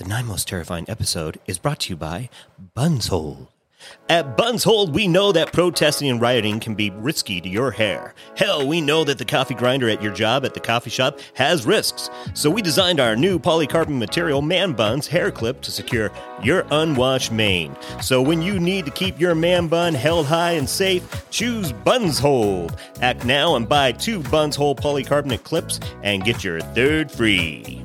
The Nine Most Terrifying episode is brought to you by Bunshold. At Bunshold, we know that protesting and rioting can be risky to your hair. Hell, we know that the coffee grinder at your job at the coffee shop has risks. So we designed our new polycarbonate material Man Buns hair clip to secure your unwashed mane. So when you need to keep your man bun held high and safe, choose Bunshold. Act now and buy two Bunshold polycarbonate clips and get your third free.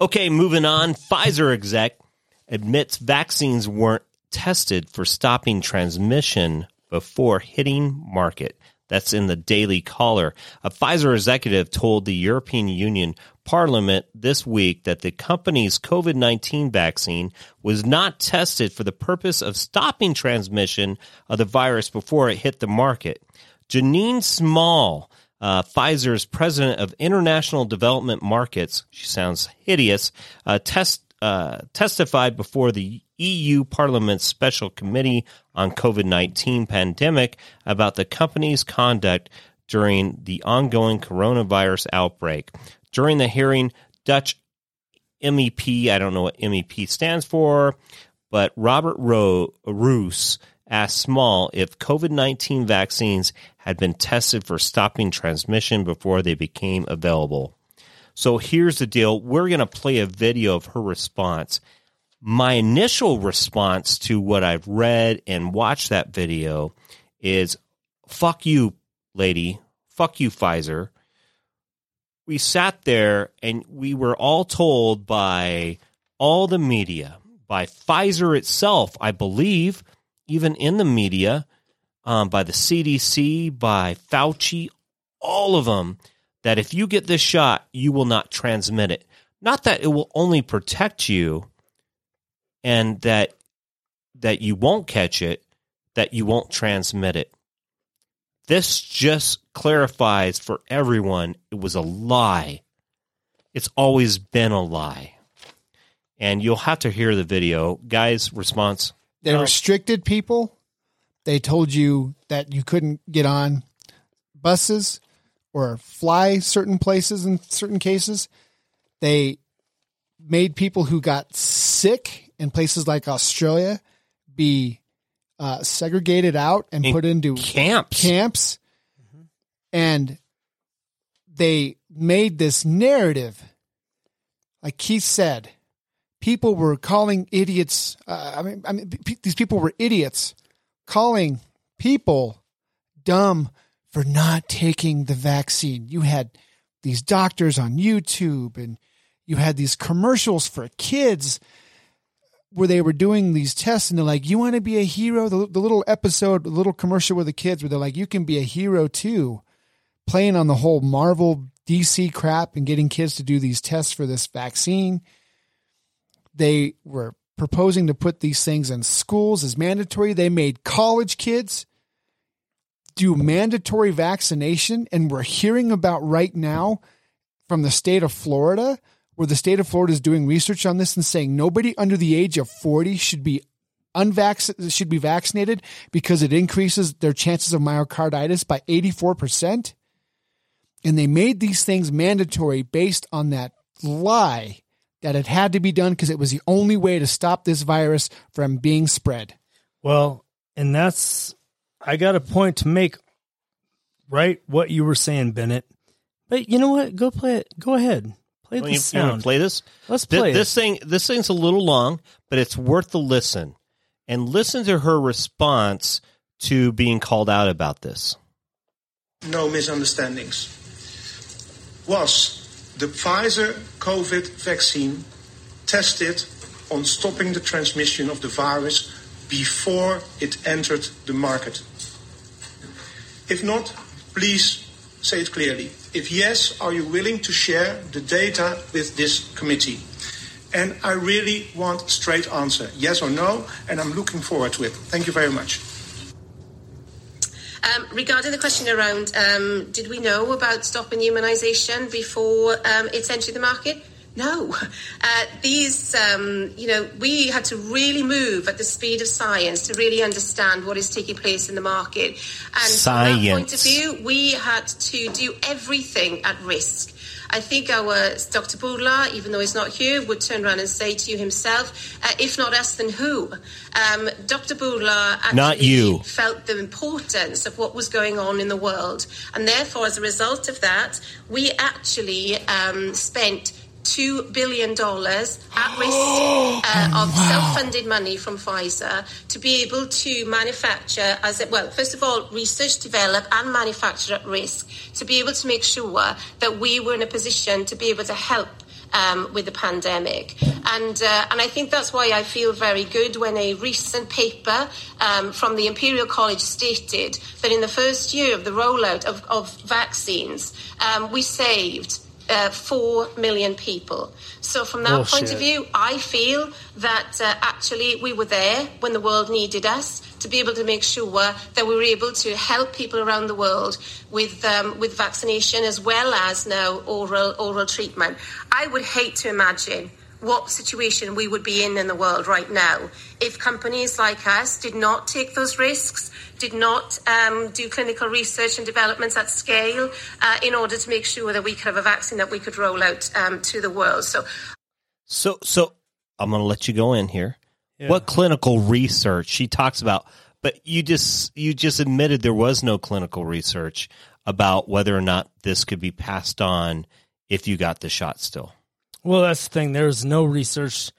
Okay, moving on. Pfizer exec admits vaccines weren't tested for stopping transmission before hitting market. That's in the Daily Caller. A Pfizer executive told the European Union Parliament this week that the company's COVID 19 vaccine was not tested for the purpose of stopping transmission of the virus before it hit the market. Janine Small, uh, Pfizer's president of international development markets, she sounds hideous, uh, test, uh, testified before the EU Parliament's special committee on COVID 19 pandemic about the company's conduct during the ongoing coronavirus outbreak. During the hearing, Dutch MEP, I don't know what MEP stands for, but Robert Ro- Roos asked Small if COVID 19 vaccines had been tested for stopping transmission before they became available. So here's the deal we're going to play a video of her response. My initial response to what I've read and watched that video is fuck you, lady. Fuck you, Pfizer. We sat there and we were all told by all the media, by Pfizer itself, I believe, even in the media, um, by the CDC, by Fauci, all of them, that if you get this shot, you will not transmit it. Not that it will only protect you and that that you won't catch it, that you won't transmit it. This just clarifies for everyone it was a lie. It's always been a lie. And you'll have to hear the video. Guys, response. They No. restricted people. They told you that you couldn't get on buses or fly certain places in certain cases. They made people who got sick in places like Australia be uh, segregated out and In put into Camps. camps. And they made this narrative. Like Keith said, people were calling idiots. Uh, I mean, I mean, p- these people were idiots, calling people dumb for not taking the vaccine. You had these doctors on YouTube, and you had these commercials for kids where they were doing these tests, and they're like, "You want to be a hero?" The, the little episode, the little commercial with the kids, where they're like, "You can be a hero too," playing on the whole Marvel DC crap and getting kids to do these tests for this vaccine they were proposing to put these things in schools as mandatory. They made college kids do mandatory vaccination. And we're hearing about right now from the state of Florida, where the state of Florida is doing research on this and saying nobody under the age of 40 should be unvaccinated should be vaccinated because it increases their chances of myocarditis by 84%. And they made these things mandatory based on that lie that it had to be done because it was the only way to stop this virus from being spread. Well, and that's I got a point to make. Right, what you were saying, Bennett. But you know what? Go play it. Go ahead. Play Well, the you, you sound. to play this? Let's Th- play this it. thing. This thing's a little long, but it's worth the listen. And listen to her response to being called out about this. no misunderstandings. Was the Pfizer COVID vaccine tested on stopping the transmission of the virus before it entered the market? If not, please say it clearly. If yes, are you willing to share the data with this committee? And I really want a straight answer, yes or no, and I'm looking forward to it. Thank you very much. Um, regarding the question around, um, did we know about stopping immunisation before um, it's entered the market? No. Uh, these, um, you know, we had to really move at the speed of science to really understand what is taking place in the market. And from that point of Science. view, we had to do everything at risk. I think our Dr. Bourla, even though he's not here, would turn around and say to you himself, uh, if not us, then who? Um, Dr. Bourla actually Not you. felt the importance of what was going on in the world. And therefore, as a result of that, we actually um, spent $2 billion at risk uh, of self funded money from Pfizer to be able to manufacture, as it, well, first of all, research, develop, and manufacture at risk to be able to make sure that we were in a position to be able to help um, with the pandemic. And, uh, and I think that's why I feel very good when a recent paper um, from the Imperial College stated that in the first year of the rollout of, of vaccines, um, we saved uh, 4 million people. So, from that point Bullshit. of view, I feel that uh, actually we were there when the world needed us to be able to make sure that we were able to help people around the world with um, with vaccination as well as now oral oral treatment. I would hate to imagine what situation we would be in in the world right now if companies like us did not take those risks, did not um, do clinical research and developments at scale uh, in order to make sure that we could have a vaccine that we could roll out um, to the world. So So, so I'm going to let you go in here. What clinical research she talks about? But you just you just admitted there was no clinical research about whether or not this could be passed on if you got the shot. Still, Well, that's the thing. There's no research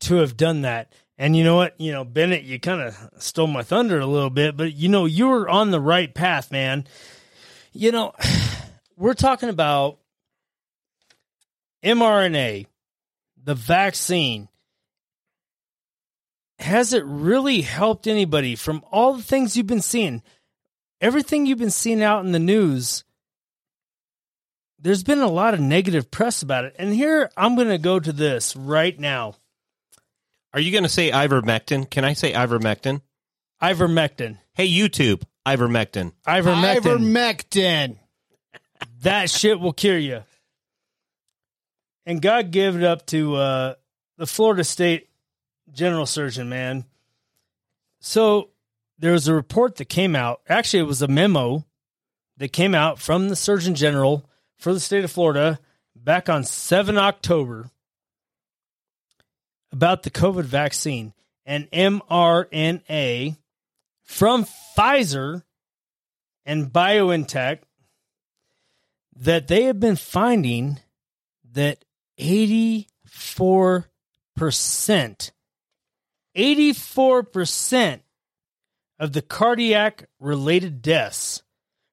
to have done that. And you know what? You know, Bennett, you kind of stole my thunder a little bit, but you know, you were on the right path, man. You know, we're talking about mRNA, the vaccine. Has it really helped anybody from all the things you've been seeing? Everything you've been seeing out in the news, there's been a lot of negative press about it. And here I'm going to go to this right now. Are you going to say ivermectin? Can I say ivermectin? Ivermectin. Hey, YouTube, ivermectin. Ivermectin. Ivermectin. that shit will cure you. And God gave it up to uh, the Florida State General Surgeon, man. So there was a report that came out. Actually, it was a memo that came out from the Surgeon General for the state of Florida back on 7 October about the COVID vaccine and mRNA from Pfizer and BioNTech that they have been finding that 84%, 84% of the cardiac related deaths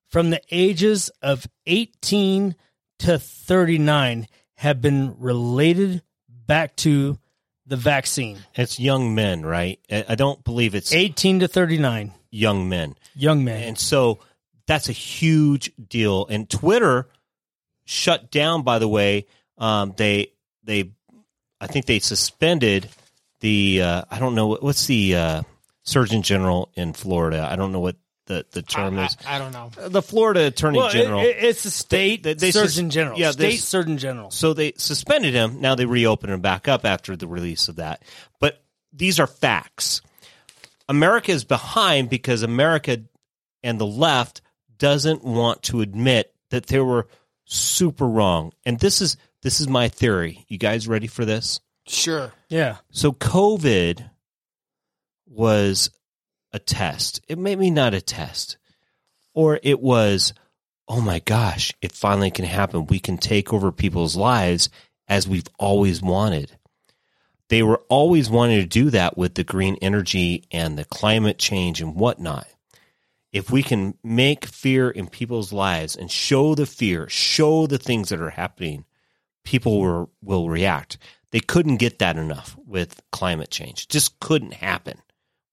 from the ages of 18 to 39 have been related back to the vaccine. It's young men, right? I don't believe it's 18 to 39, young men. young men. And so that's a huge deal. And Twitter shut down, by the way. Um, they, they, I think they suspended the, uh, I don't know, what's the uh, Surgeon General in Florida? I don't know what the, the term is. I, I don't know. The Florida Attorney well, General. it- it's the state They- they sus- surgeon general. yeah, state there's- surgeon general. So they suspended him. Now they reopened him back up after the release of that. But these are facts. America is behind because America and the left doesn't want to admit that they were super wrong. And this is this is my theory. You guys ready for this? Sure. Yeah. So COVID was a test. It may be not a test. Or it was, oh my gosh, it finally can happen. We can take over people's lives as we've always wanted. They were always wanting to do that with the green energy and the climate change and whatnot. If we can make fear in people's lives and show the fear, show the things that are happening, people will, will react. They couldn't get that enough with climate change. Just couldn't happen,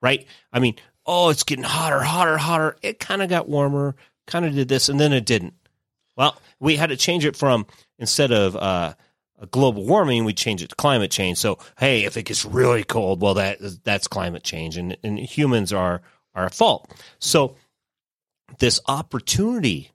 right? I mean, oh, it's getting hotter, hotter, hotter. It kind of got warmer, kind of did this, and then it didn't. Well, we had to change it from instead of uh, global warming, we change it to climate change. So, hey, if it gets really cold, well, that that's climate change, and and humans are are at fault. So, this opportunity,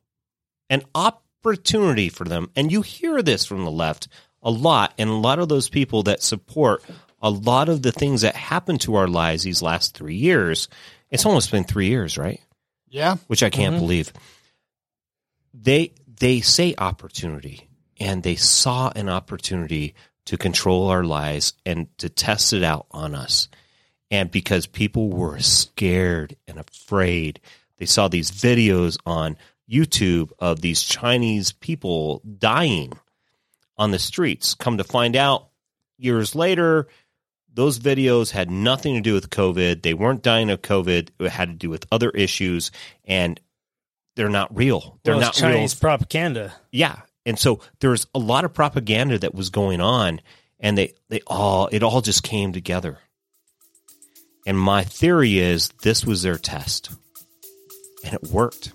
an opportunity for them, and you hear this from the left a lot, and a lot of those people that support a lot of the things that happened to our lives these last three years. It's almost been three years, right? Yeah. which I can't mm-hmm. believe. They they say opportunity, and they saw an opportunity to control our lives and to test it out on us. And because people were scared and afraid, they saw these videos on YouTube of these Chinese people dying on the streets. Come to find out, years later, those videos had nothing to do with COVID. They weren't dying of COVID. It had to do with other issues, and they're not real. They're Well, not it's Chinese real. propaganda. Yeah, and so there's a lot of propaganda that was going on, and they they all it all just came together. And my theory is this was their test, and it worked.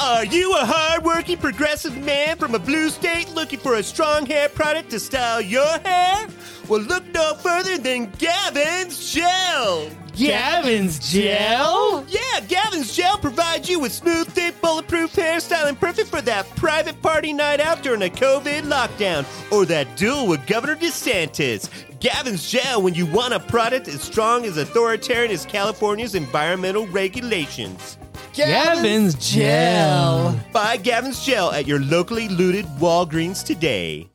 Are you a hardworking progressive man from a blue state looking for a strong hair product to style your hair? Well, look no further than Gavin's Gel. Gavin's gel? Yeah, Gavin's Gel provides you with smooth, thick, bulletproof hairstyling perfect for that private party night out during a COVID lockdown or that duel with Governor DeSantis. Gavin's Gel when you want a product as strong as authoritarian as California's environmental regulations. Gavin's gel. Buy Gavin's Gel at your locally looted Walgreens today.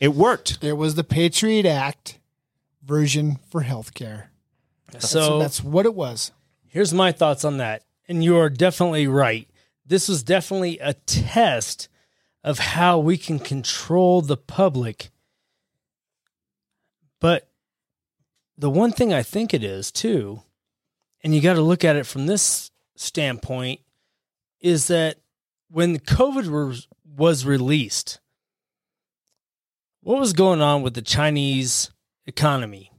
It worked. It was the Patriot Act version for healthcare. That's, So that's what it was. here's my thoughts on that. And you are definitely right. This was definitely a test of how we can control the public. But the one thing I think it is too, and you got to look at it from this standpoint, is that when COVID was, was released, what was going on with the Chinese economy?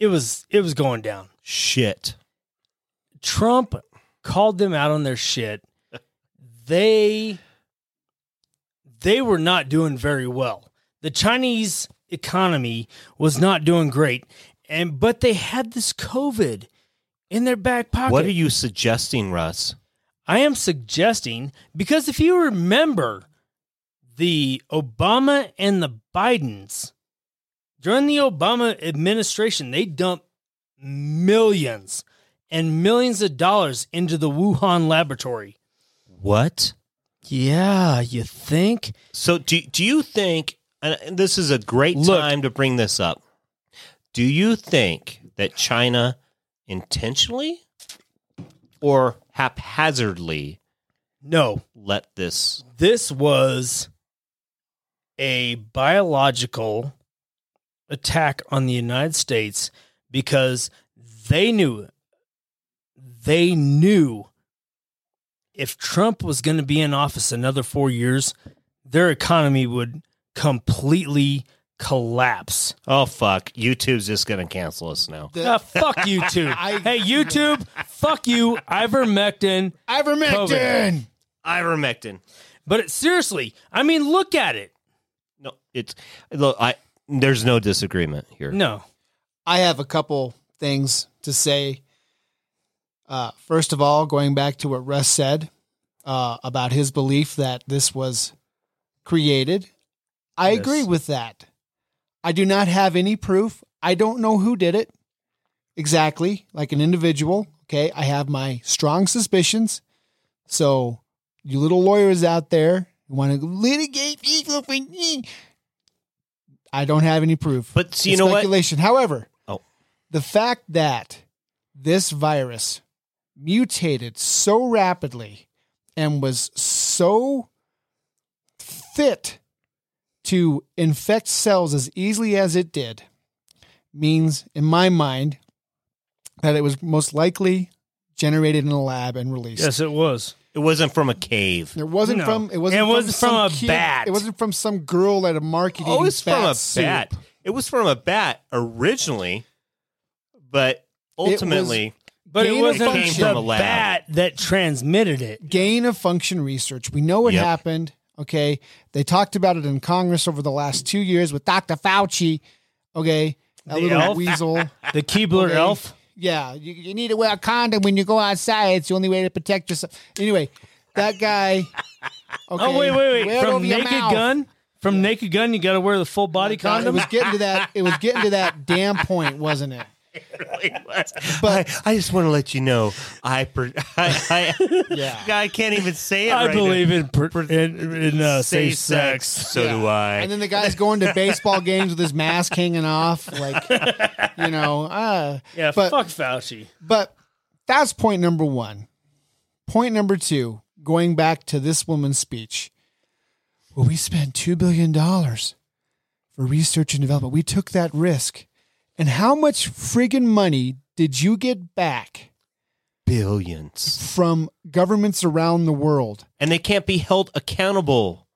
It was it was going down. Shit. Trump called them out on their shit. They they were not doing very well. The Chinese economy was not doing great. And but they had this COVID in their back pocket. What are you suggesting, Russ? I am suggesting because if you remember the Obama and the Bidens during the Obama administration, they dumped millions and millions of dollars into the Wuhan laboratory. What? Yeah, you think? So do do you think and this is a great Look. time to bring this up. Do you think that China intentionally or haphazardly No, let this this was a biological attack on the United States because they knew they knew if Trump was going to be in office another 4 years their economy would completely collapse. Oh fuck, YouTube's just going to cancel us now. The- Ah, fuck YouTube. I- hey YouTube, fuck you. Ivermectin. Ivermectin. Ivermectin. But it, seriously, I mean look at it. No, it's look, I there's no disagreement here. No. I have a couple things to say. Uh, first of all, going back to what Russ said uh, about his belief that this was created, I Yes. agree with that. I do not have any proof. I don't know who did it exactly, like an individual. Okay. I have my strong suspicions. So, you little lawyers out there who want to litigate people for me, I don't have any proof. But so you It's know what? speculation. However, Oh. the fact that this virus mutated so rapidly and was so fit to infect cells as easily as it did means, in my mind, that it was most likely generated in a lab and released. Yes, it was. It wasn't from a cave. It wasn't No. from. It wasn't. It wasn't from some a kid- bat. It wasn't from some girl at a market. Oh, eating it was from a soup. bat. It was from a bat originally, but ultimately, But gain it of wasn't Came from a lab. bat that transmitted it. gain of function research. We know what Yep. happened. Okay. They talked about it in Congress over the last two years with Dr. Fauci. Okay. A The little elf? weasel. The Keebler Okay. elf. Yeah. You, you need to wear a condom when you go outside. It's the only way to protect yourself. Anyway, that guy. Okay, Oh wait, wait, wait! it From Naked mouth. Gun, from Naked Gun, you got to wear the full body condom. It was getting to that. It was getting to that damn point, wasn't it? But I, I just want to let you know, I, per, I, I, Yeah. I can't even say it. I right believe now. in per, in, in uh, safe safe sex. So Yeah. do I. And then the guy's going to baseball games with his mask hanging off, like you know. Uh, Yeah, But- fuck Fauci. But that's point number one. Point number two, going back to this woman's speech. Well, we spent $2 billion for research and development. We took that risk. And how much friggin' money did you get back Billions. from governments around the world? And they can't be held accountable.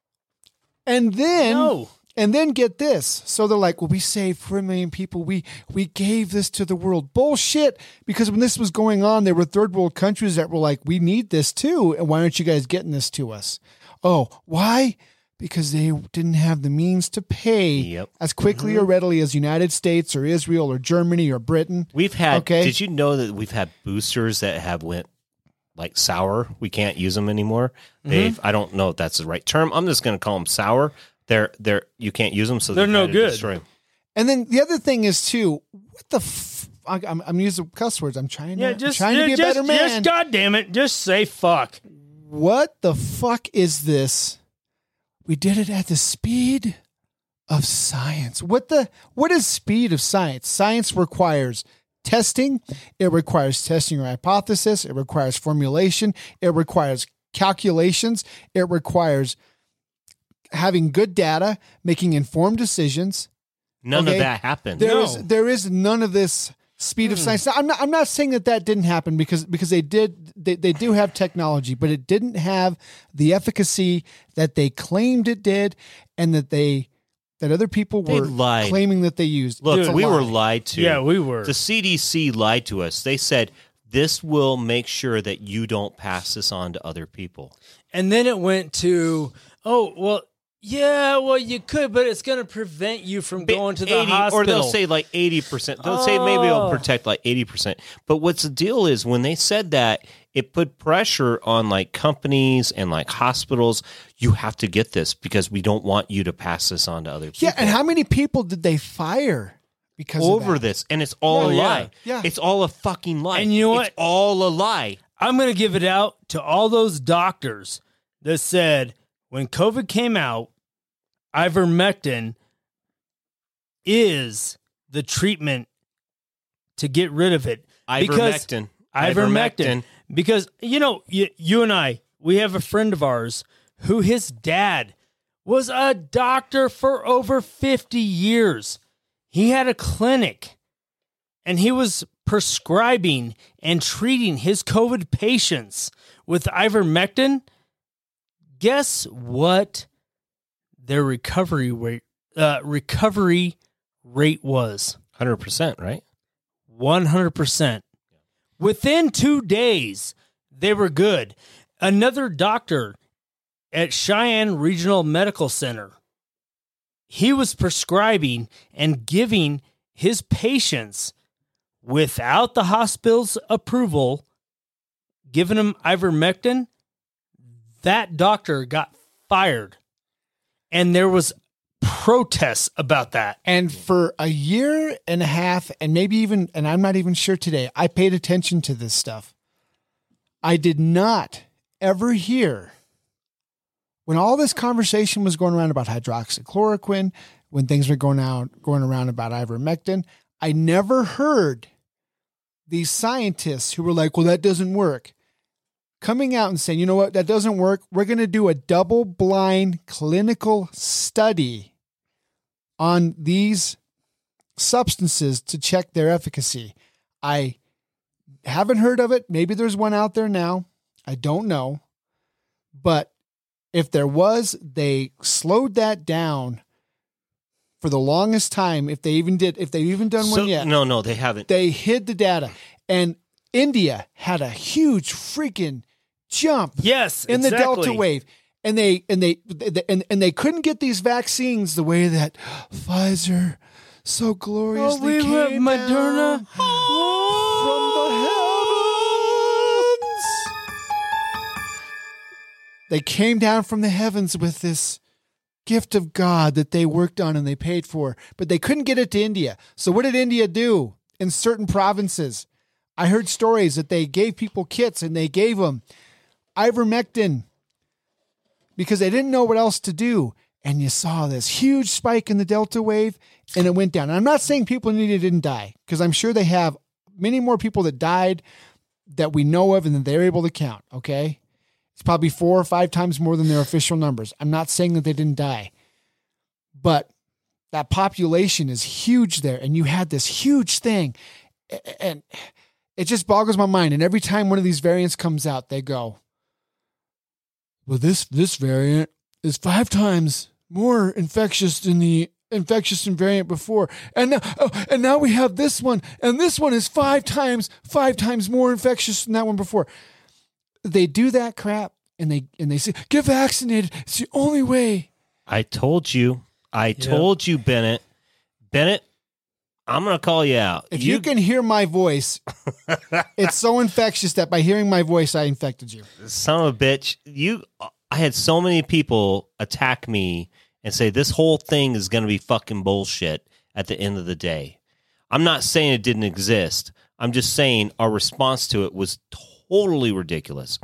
And then No. And then get this. So they're like, well, we saved four million people. We we gave this to the world. Bullshit. Because when this was going on, there were third world countries that were like, we need this too. And why aren't you guys getting this to us? Oh, why? Because they didn't have the means to pay Yep. as quickly or readily as United States or Israel or Germany or Britain. We've had. Okay. Did you know that we've had boosters that have went like sour? We can't use them anymore. Mm-hmm. They've. I don't know if that's the right term. I'm just going to call them sour. They're they're you can't use them, so They're no good. And then the other thing is too, what the f- I, I'm, I'm using cuss words. I'm trying to, Yeah, I'm just, trying to yeah, be a just, better man. just goddamn it, just say fuck. what the fuck is this? We did it at the speed of science. What the what is speed of science? Science requires testing, it requires testing your hypothesis, it requires formulation, it requires calculations, it requires having good data, making informed decisions. None Okay. of that happened. There No. is there is none of this speed of hmm. science. Now, I'm not I'm not saying that that didn't happen because because they did they, they do have technology, but it didn't have the efficacy that they claimed it did, and that they that other people were lied. claiming that they used. Look, It's a we were lied to. Yeah, we were. The CDC lied to us. They said this will make sure that you don't pass this on to other people. And then it went to, oh, well, yeah, well, you could, but it's going to prevent you from going to the 80 hospital. Or they'll say like 80%. They'll say maybe it'll Oh. protect like 80%. But what's the deal is when they said that, it put pressure on like companies and like hospitals. You have to get this because we don't want you to pass this on to other people. Yeah, and how many people did they fire because over this. And it's all a Yeah, yeah. lie. Yeah. It's all a fucking lie. And you know what? It's what? all a lie. I'm going to give it out to all those doctors that said when COVID came out, ivermectin is the treatment to get rid of it. Because- Ivermectin. Ivermectin. Because, you know, you, you and I, we have a friend of ours who his dad was a doctor for over 50 years. He had a clinic and he was prescribing and treating his COVID patients with ivermectin. Guess what their recovery rate, uh, recovery rate was? 100%, right? 100%. Within two days, they were good. Another doctor at Cheyenne Regional Medical Center, he was prescribing and giving his patients without the hospital's approval, giving them ivermectin. That doctor got fired. And there was protests about that. And for a year and a half, and maybe even, and I'm not even sure today, I paid attention to this stuff. I did not ever hear when all this conversation was going around about hydroxychloroquine, when things were going out, going around about ivermectin, I never heard these scientists who were like, well, that doesn't work, coming out and saying, you know what, that doesn't work. We're going to do a double blind clinical study on these substances to check their efficacy. I haven't heard of it. Maybe there's one out there now. I don't know. But if there was, they slowed that down for the longest time. If they even did, if they've even done So- one yet, No, no, they haven't. they hid the data. And India had a huge freaking jump Yes, in the. Delta wave. And they and they, they and, and they couldn't get these vaccines the way that Pfizer so gloriously Oh, we came Moderna. from the heavens. They came down from the heavens with this gift of God that they worked on and they paid for, but they couldn't get it to India. So what did India do in certain provinces? I heard stories that they gave people kits and they gave them ivermectin because they didn't know what else to do. And you saw this huge spike in the Delta wave and it went down. And I'm not saying people in India didn't die because I'm sure they have many more people that died that we know of and that they're able to count. Okay. It's probably four or five times more than their official numbers. I'm not saying that they didn't die, but that population is huge there. And you had this huge thing. And it just boggles my mind. And every time one of these variants comes out, they go, well, this this variant is five times more infectious than the infectious variant before, and now, oh, and now we have this one, and this one is five times five times more infectious than that one before. They do that crap, and they and they say get vaccinated. It's the only way. I told you. I told you, Bennett. Bennett, I'm going to call you out. If you, can hear my voice, it's so infectious that by hearing my voice, I infected you. son of a bitch, you. I had so many people attack me and say this whole thing is going to be fucking bullshit at the end of the day. I'm not saying it didn't exist. I'm just saying our response to it was totally ridiculous.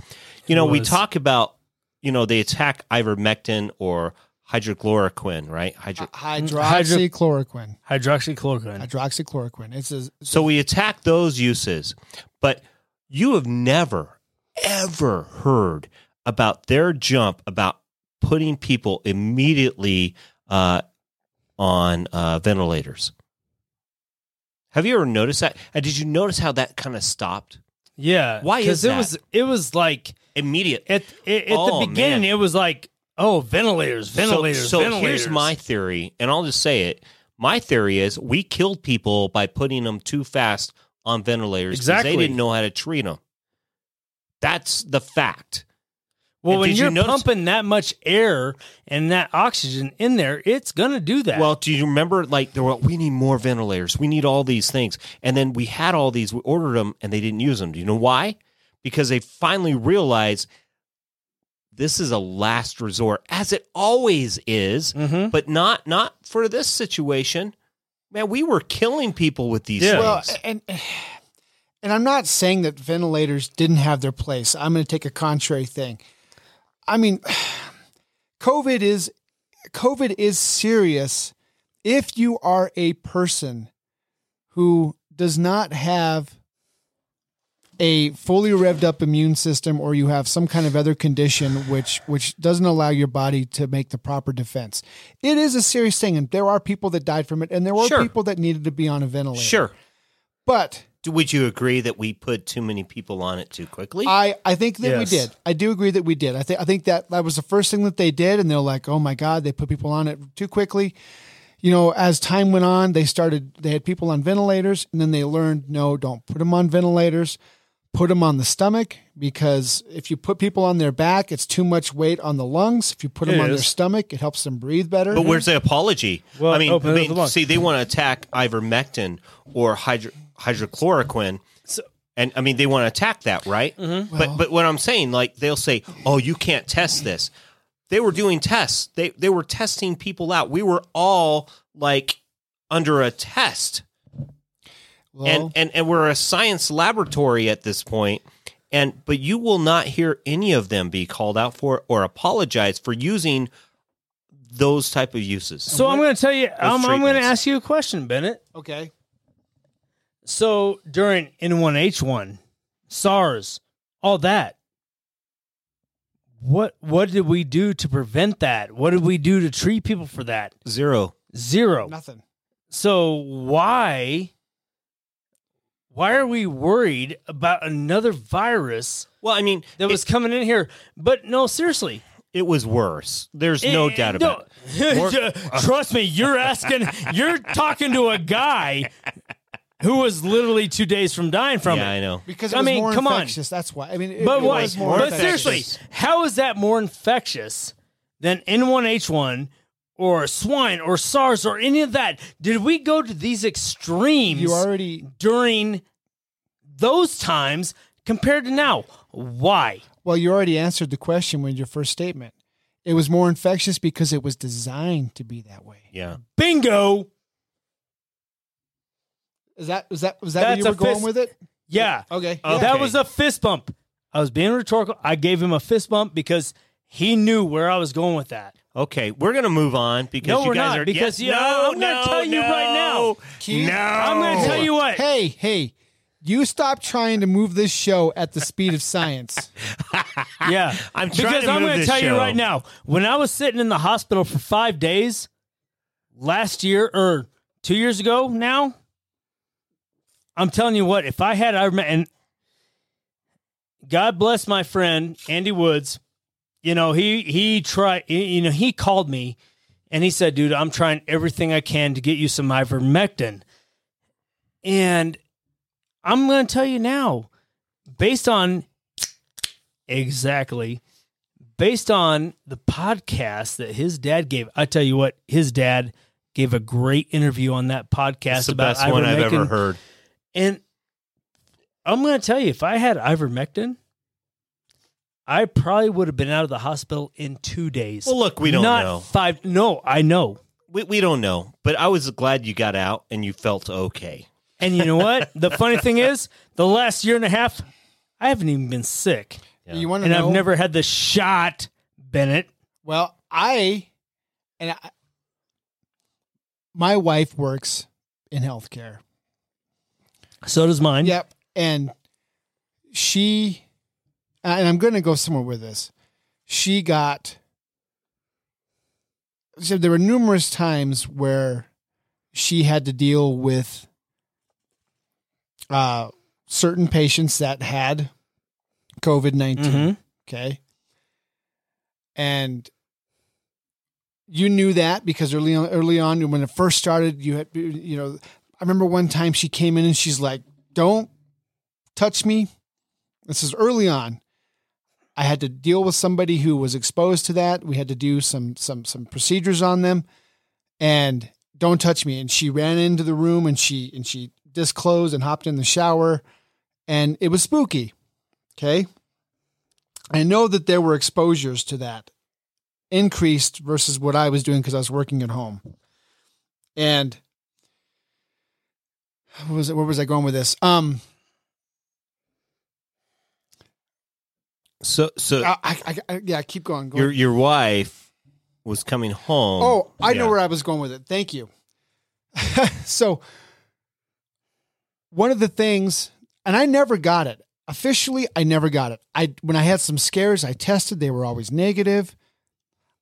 You know, we talk about, you know, they attack ivermectin or hydrochloroquine, right? Hydro- Hydroxychloroquine. Hydroxychloroquine. Hydroxychloroquine. It's a So we attack those uses, but you have never, ever heard about their jump about putting people immediately uh, on uh, ventilators. Have you ever noticed that? And did you notice how that kind of stopped? Yeah. Why is it that? was it was like Immediate. at at, at Oh, the beginning man. it was like oh ventilators ventilators so, so ventilators. here's my theory, and I'll just say it. My theory is we killed people by putting them too fast on ventilators because Exactly. they didn't know how to treat them. That's the fact. well and when you you're notice- pumping that much air and that oxygen in there it's gonna do that. Well, do you remember like there were we need more ventilators. We need all these things. And then we had all these, we ordered them and they didn't use them. Do you know why? Because they finally realized this is a last resort as it always is, Mhm. but not not for this situation. Man, we were killing people with these Yeah. Well, things. and and I'm not saying that ventilators didn't have their place. I'm going to take a contrary thing. I mean, COVID is COVID is serious if you are a person who does not have a fully revved up immune system or you have some kind of other condition which which doesn't allow your body to make the proper defense. It is a serious thing and there are people that died from it and there were Sure. people that needed to be on a ventilator. Sure. But Would you agree that we put too many people on it too quickly? I, I think that we did. I do agree that we did. I think I think that that was the first thing that they did, and they're like, "Oh my God!" They put people on it too quickly. You know, as time went on, they started. They had people on ventilators, and then they learned, no, don't put them on ventilators. Put them on the stomach because if you put people on their back, it's too much weight on the lungs. If you put them It on their stomach, it helps them breathe better. But where's the apology? Well, I mean, open I mean, the see, they want to attack ivermectin or hydro, hydrochloroquine, So- and I mean, they want to attack that, right? Mm-hmm. But but what I'm saying, like, they'll say, "Oh, you can't test this." They were doing tests. They they were testing people out. We were all like under a test, Well, and and and we're a science laboratory at this point. And but you will not hear any of them be called out for or apologize for using those type of uses. so I'm going to tell you I'm, I'm going to ask you a question, Bennett. okay. So during N1H1, SARS, all that, what what did we do to prevent that? What did we do to treat people for that? Zero. Zero. Nothing. So why why are we worried about another virus Well, I mean, that was coming in here? But no, seriously. it, it was worse. There's no Eh, doubt about it. no. Trust me, you're asking, you're talking to a guy who was literally two days from dying from yeah, it. I know. because it I was mean, more come on. That's why. I mean, it, But it what? was more more But infectious. seriously, how is that more infectious than N1H1 or swine or SARS or any of that? Did we go to these extremes you already during those times compared to now? Why? well, you already answered the question with your first statement. It was more infectious because it was designed to be that way. Yeah. Bingo. Is that was that was that where That's you were a going fist- with it? Yeah. Okay. Uh, okay. That was a fist bump. I was being rhetorical. I gave him a fist bump because he knew where I was going with that. Okay, we're gonna move on because No, you we're guys not, are because, yeah, yeah, no, I'm gonna no, tell you right now. Keith, No, I'm going to tell you what. Hey, hey, you stop trying to move this show at the speed of science. Yeah, I'm trying because to I'm move gonna this tell you right now. When I was sitting in the hospital for five days last year or two years ago, now I'm telling you what. If I had I rem- and God bless my friend Andy Woods, you know he he tried. You know he called me and he said, "Dude, I'm trying everything I can to get you some ivermectin," and I'm going to tell you now, based on exactly based on the podcast that his dad gave. I tell you what, his dad gave a great interview on that podcast It's the about best one I've ever heard. And I'm going to tell you, if I had ivermectin, I probably would have been out of the hospital in two days. Well, look, we don't Not know. Five? No, I know. We, we don't know, but I was glad you got out and you felt okay. And you know what? the funny thing is, the last year and a half, I haven't even been sick, Yeah. You want to and know? I've never had the shot, Bennett. Well, I and I, my wife works in healthcare. So does mine. Yep, and she and I'm going to go somewhere with this. She got. So there were numerous times where she had to deal with uh, certain patients that had COVID 19 Mhm. Okay. And you knew that because early on, early on when it first started, you had, you know, I remember one time she came in and she's like, don't touch me. This is early on. I had to deal with somebody who was exposed to that. We had to do some, some, some procedures on them and don't touch me. And she ran into the room and she, and she disclosed and hopped in the shower and it was spooky. Okay. I know that there were exposures to that increased versus what I was doing because I was working at home. And what was it? Where was I going with this? Um, So, so I, I, I yeah, keep going. Go your your wife was coming home. Oh, I know where I was going with it. Thank you. so, one of the things, and I never got it officially. I never got it. I when I had some scares, I tested. They were always negative.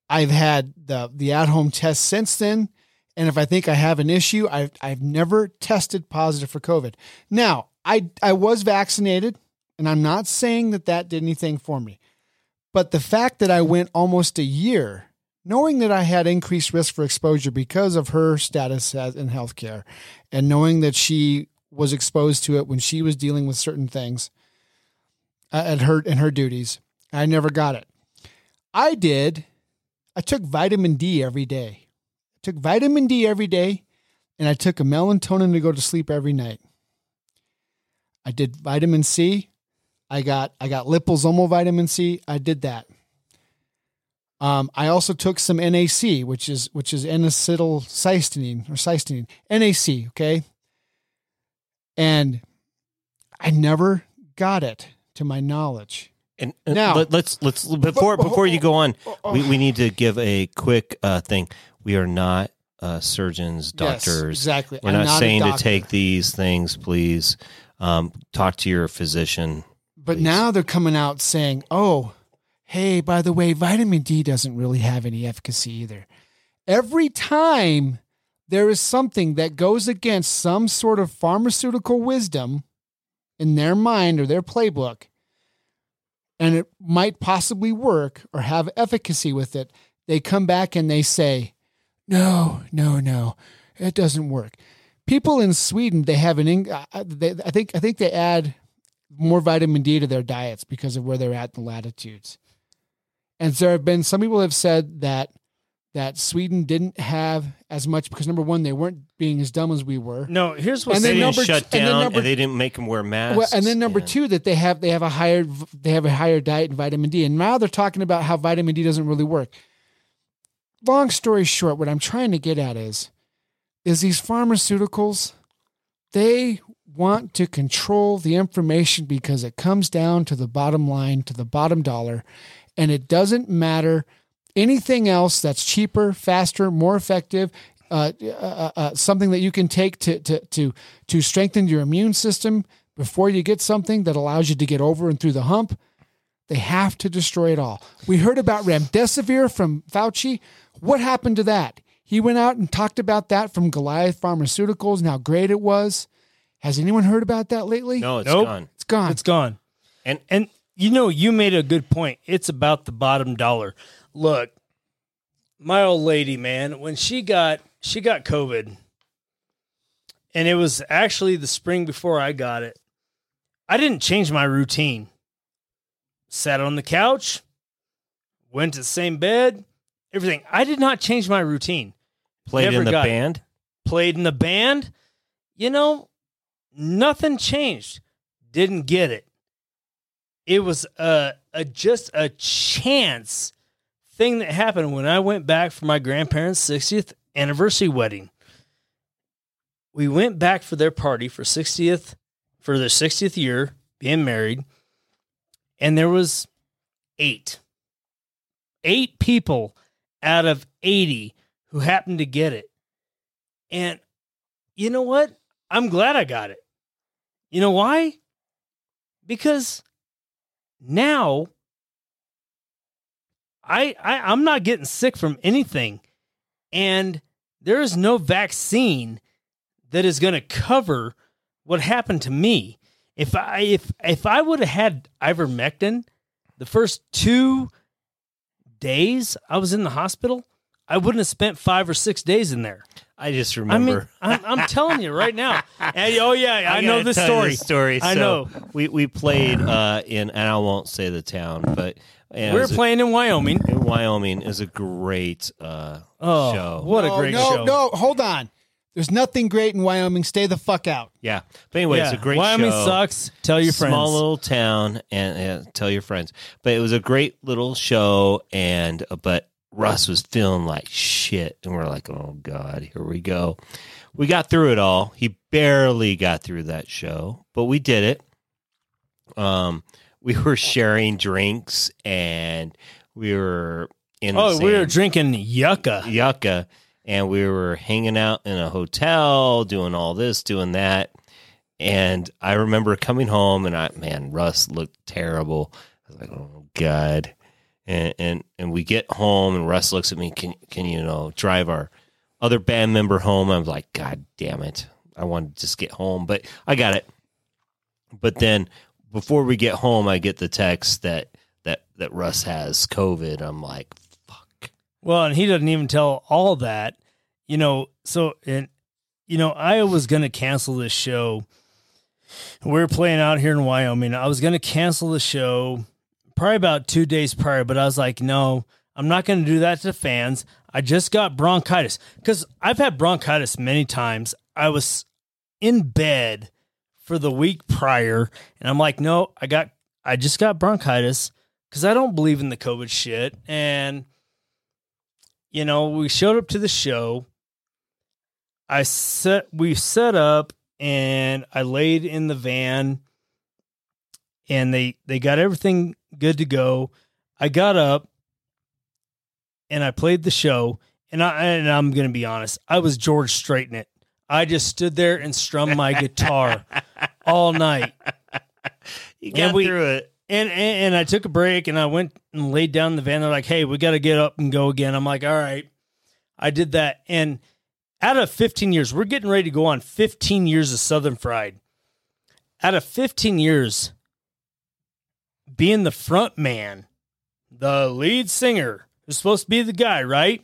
I've had the the at home test since then, and if I think I have an issue, I've I've never tested positive for COVID. Now, I I was vaccinated, and I'm not saying that that did anything for me, but the fact that I went almost a year knowing that I had increased risk for exposure because of her status as in healthcare, and knowing that she was exposed to it when she was dealing with certain things uh, at her in her duties, I never got it. I did. I took vitamin D every day. I took vitamin D every day, and I took a melatonin to go to sleep every night. I did vitamin C. I got I got liposomal vitamin C. I did that. Um, I also took some NAC, which is which is N-acetylcysteine or cysteine. NAC, okay. And I never got it, to my knowledge. And, and Now- let, us let's before before you go on, oh, we, we need to give a quick uh, thing. We are not uh, surgeons, Yes, doctors. exactly. We're not, not saying to take these things. Please um, talk to your physician. But Please. now they're coming out saying, "Oh, hey, by the way, vitamin D doesn't really have any efficacy either." Every time there is something that goes against some sort of pharmaceutical wisdom in their mind or their playbook, and it might possibly work or have efficacy with it, they come back and they say, "No, no, no, it doesn't work." people in Sweden they have an I think I think they add more vitamin D to their diets because of where they're at in the latitudes. And there have been some people have said that that Sweden didn't have as much because number one they weren't being as dumb as we were. No, here's what And They number shut and down, and, number- they didn't make them wear masks. Well, and then number and- two that they have they have a higher they have a higher diet in vitamin D, and now they're talking about how vitamin D doesn't really work. Long story short, what I'm trying to get at is, is these pharmaceuticals, they want to control the information because it comes down to the bottom line, to the bottom dollar, and it doesn't matter anything else that's cheaper, faster, more effective. Uh, uh, uh, something that you can take to to to to strengthen your immune system before you get something that allows you to get over and through the hump. They have to destroy it all. We heard about remdesivir from Fauci. What happened to that? He went out and talked about that from Goliath Pharmaceuticals and how great it was. Has anyone heard about that lately? no, it's Nope. gone. It's gone. It's gone. And And you know, you made a good point. It's about the bottom dollar. Look, my old lady, man, when she got she got COVID, and it was actually the spring before I got it. I didn't change my routine. Sat on the couch, went to the same bed, everything. I did not change my routine. played Never in the got it. band. Played in the band, you know, nothing changed. Didn't get it. It was a, a just a chance thing that happened when I went back for my grandparents' 60th anniversary wedding. We went back for their party for 60th for their 60th year being married and there was 8 8 people out of 80 who happened to get it. And you know what? I'm glad I got it. You know why? Because now I, I I'm not getting sick from anything. And there is no vaccine that is going to cover what happened to me. If I if if I would have had ivermectin the first 2 days I was in the hospital, I wouldn't have spent 5 or 6 days in there. I just I remember. mean, I'm, I'm telling you right now. And, oh yeah, I, know gotta this story. this story. I So, know. We we played uh, in, and I won't say the town, but and We're was a- playing in Wyoming. in Wyoming. is a great uh, Oh, show. what a no, great no, show! no, hold on. There's nothing great in Wyoming. Stay the fuck out. Yeah, but anyway, it's a great Wyoming show. sucks. Tell your friends. Small little town, and, and tell your friends. But it was a great little show, and uh, but Russ was feeling like shit, and we're like, oh god, here we go. We got through it all. He barely got through that show, but we did it. Um, we were sharing drinks, and we were in. Oh, we were drinking yucca. yucca and we were hanging out in a hotel doing all this doing that and i remember coming home and i man russ looked terrible i was like oh god and and, and we get home and russ looks at me can can you know drive our other band member home i'm like god damn it i want to just get home but i got it but then before we get home i get the text that that that russ has covid i'm like fuck Well, and he doesn't even tell all that, you know. So, and you know, I was going to cancel this show. We were playing out here in Wyoming. I was going to cancel the show probably about two days prior, but I was like, no, I'm not going to do that to fans. I just got bronchitis because I've had bronchitis many times. I was in bed for the week prior, and I'm like, no, I got, I just got bronchitis because I don't believe in the COVID shit. And, you know, we showed up to the show. I set, we set up and I laid in the van and they, they got everything good to go. I got up and I played the show and I, and I'm going to be honest, I was George Straighten it. I just stood there and strummed my guitar all night. you And got we- through it And, and and I took a break and I went and laid down in the van. They're like, "Hey, we got to get up and go again." I'm like, "All right." I did that, and out of 15 years, we're getting ready to go on 15 years of Southern Fried. Out of 15 years, being the front man, the lead singer, who's supposed to be the guy, right?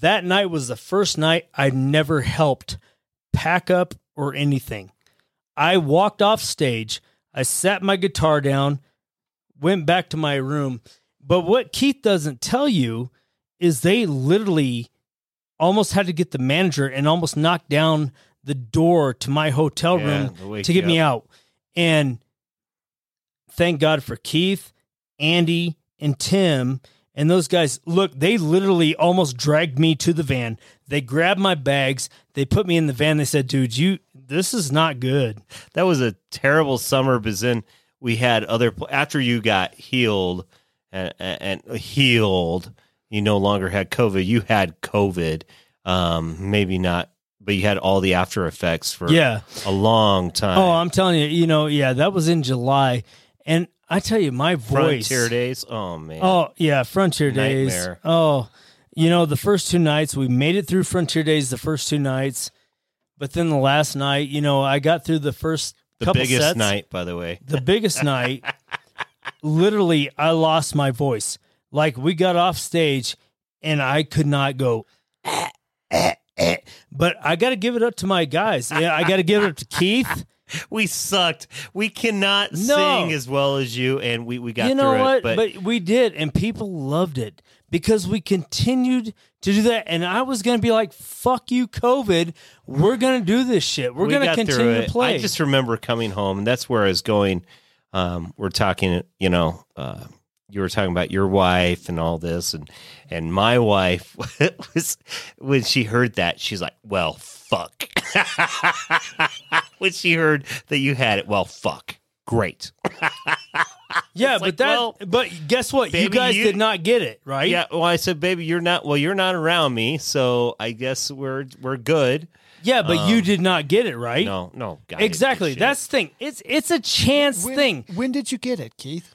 That night was the first night I never helped pack up or anything. I walked off stage. I sat my guitar down, went back to my room. But what Keith doesn't tell you is they literally almost had to get the manager and almost knock down the door to my hotel room to to get me out. And thank God for Keith, Andy, and Tim. And those guys, look, they literally almost dragged me to the van. They grabbed my bags. They put me in the van. They said, dude, you, this is not good. that was a terrible summer because then we had other after you got healed and, and healed you no longer had covid you had covid um maybe not but you had all the after effects for Yeah. a long time Oh, I'm telling you, you know, yeah, that was in July. And I tell you, my voice. frontier days oh man Oh, yeah, Frontier Days. Nightmare. Oh, you know, the first two nights, we made it through Frontier Days the first two nights. But then the last night, you know, I got through the first the couple biggest sets. night by the way the biggest night, literally, I lost my voice. Like we got off stage, and I could not go. "Eh, eh, eh." But I got to give it up to my guys. Yeah, I got to give it up to Keith. we sucked we cannot No. sing as well as you and we, we got you know through what? it but, but we did, and people loved it because we continued to do that. And I was going to be like, "Fuck you, COVID. We're going to do this shit. We're we going to continue to play." I just remember coming home, and that's where I was going. Um, we're talking, you know, uh, you were talking about your wife and all this, and and my wife was when she heard that, she's like, "Well, fuck." when she heard that you had it, well, fuck, great. yeah, it's but like, that. well, but guess what? you guys you- did not get it right. Yeah. Well, I said, baby, you're not. Well, you're not around me, so I guess we're we're good. Yeah, but you did not get it right. Um, No, no, God, I exactly. That's the thing. It's it's a chance When, thing. When did you get it, Keith?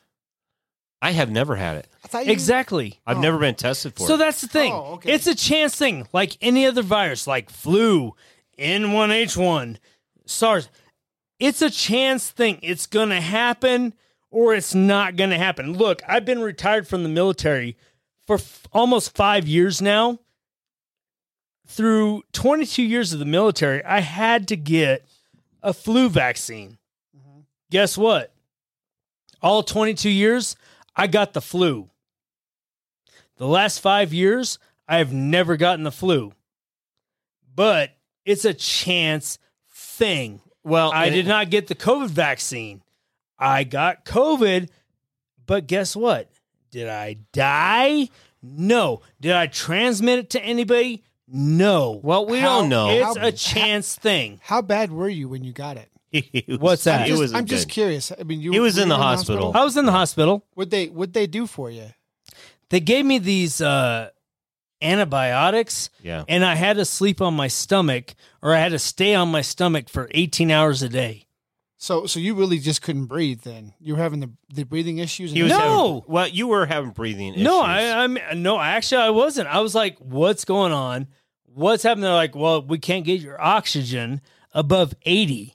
I have never had it. I thought you Exactly. I've never been tested for it. So it. that's the thing. Oh, okay. It's a chance thing, like any other virus, like flu, N1H1, SARS. It's a chance thing. It's going to happen or it's not going to happen. Look, I've been retired from the military for f- almost five years now. Through 22 years of the military, I had to get a flu vaccine. Mm-hmm. Guess what? All 22 years, I got the flu. The last five years, I have never gotten the flu. But it's a chance thing. well, I did it- not get the COVID vaccine. I got COVID, but guess what? Did I die? No. Did I transmit it to anybody? No. Well, we How- don't know. it's How- a chance thing. How bad were you when you got it? He was- What's that? It I'm just, was I'm just curious. I mean, you He was were in you the hospital. I was in the hospital. What they what they do for you? They gave me these uh, antibiotics, Yeah. and I had to sleep on my stomach or I had to stay on my stomach for 18 hours a day. So so you really just couldn't breathe then. You were having the, the breathing issues. He was No. having, well, you were having breathing issues. No, I, I'm no, actually, I wasn't. I was like, "What's going on? What's happening?" They're like, "Well, we can't get your oxygen above 80."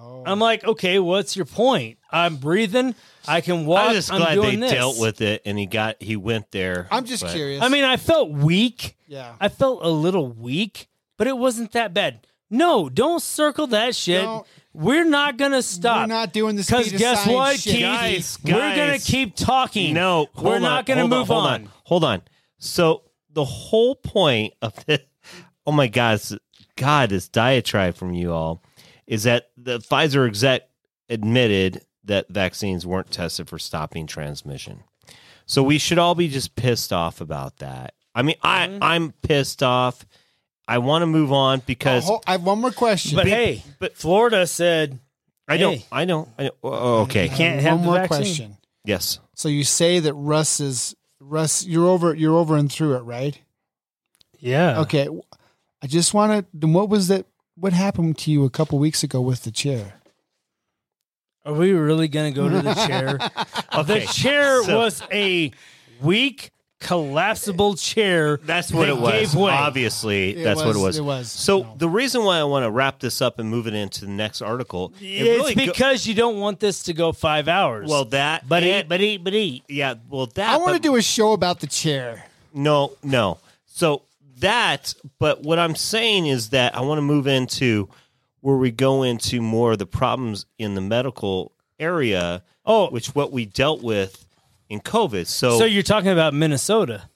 Oh. I'm like, "Okay, what's your point? I'm breathing. I can walk. I'm just I'm glad they this." dealt with it and he got he went there. I'm just but- curious. I mean, I felt weak. yeah. I felt a little weak, but it wasn't that bad. No, don't circle that shit. Don't- We're not gonna stop. We're not doing this Because speed of guess what, shit. Keith? Guys, We're gonna keep talking. No, we're hold not gonna hold move hold on. Hold on. So the whole point of this, oh my God, God, this diatribe from you all is that the Pfizer exec admitted that vaccines weren't tested for stopping transmission. So we should all be just pissed off about that. I mean, I Mm-hmm. I'm pissed off. I want to move on because Oh, I have one more question. But hey, but- Florida said I don't. hey. I don't. I don't oh, okay. I can't have one the more vaccine. question. Yes. So you say that Russ is Russ. You're over. You're over and through it, right? Yeah. Okay. I just want to. Then what was that? What happened to you a couple weeks ago with the chair? Are we really going to go to the chair? Okay. The chair So- was a weak, collapsible chair. That's what that it was. Way. Obviously, It that's what it was- was. it was. So No. the reason why I want to wrap this up and move it into the next article, it It's really go- because you don't want this to go five hours. well that, but and- eat, but eat, but eat. yeah, well that. I want to do a show about the chair. no, no. So that, but what I'm saying is that I want to move into where we go into more of the problems in the medical area, Oh, which what we dealt with in COVID. So, so you're talking about Minnesota?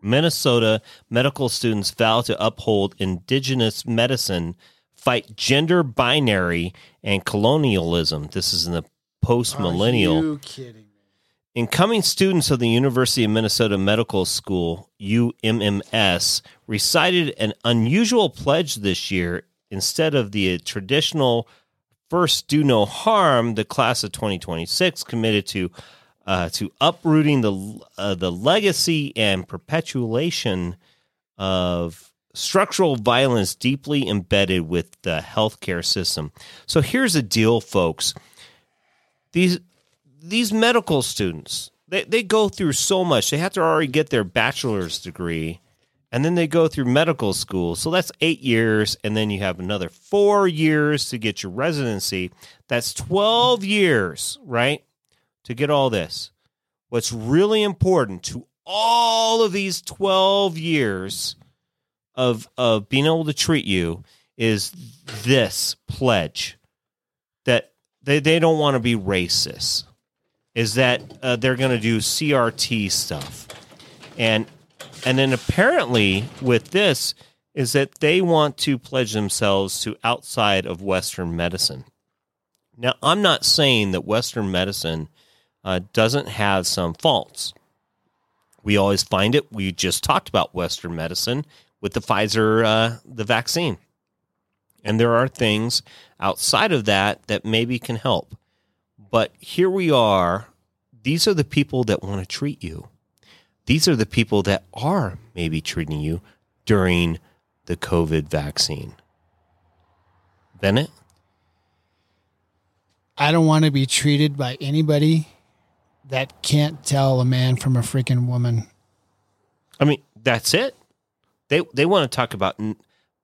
Minnesota medical students vow to uphold indigenous medicine, fight gender binary and colonialism. This is in the post millennial. you kidding? Incoming students of the University of Minnesota Medical School, UMMS, recited an unusual pledge this year. Instead of the traditional first do no harm, the class of 2026 committed to uh, to uprooting the uh, the legacy and perpetuation of structural violence deeply embedded with the healthcare system. So here's the deal, folks. These these medical students they, they go through so much. They have to already get their bachelor's degree and then they go through medical school. So that's eight years and then you have another four years to get your residency. That's 12 years right to get all this. What's really important to all of these 12 years of of being able to treat you is this pledge that they, they don't want to be racist is that uh, they're going to do CRT stuff, and and then apparently with this is that they want to pledge themselves to outside of Western medicine. Now, I'm not saying that Western medicine uh, doesn't have some faults. We always find it. We just talked about Western medicine with the Pfizer uh, the vaccine, and there are things outside of that that maybe can help. But here we are. These are the people that want to treat you. These are the people that are maybe treating you during the COVID vaccine. Bennett? I don't want to be treated by anybody that can't tell a man from a freaking woman. I mean, that's it. They they want to talk about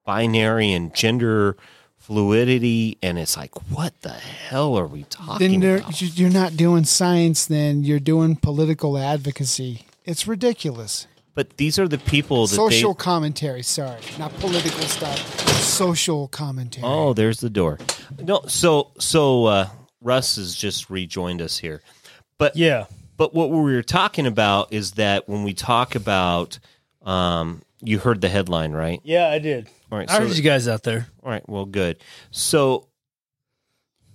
binary and gender fluidity, and it's like, what the hell are we talking they're- about? you're not doing science. Then you're doing political advocacy. It's ridiculous. But these are the people that Social they. commentary. Sorry, not political stuff. Social commentary. Oh, there's the door. No, so so uh, Russ has just rejoined us here, but Yeah. But what we were talking about is that when we talk about, um, you heard the headline, right? Yeah, I did. All right, I heard you guys out there. All right, well, good. So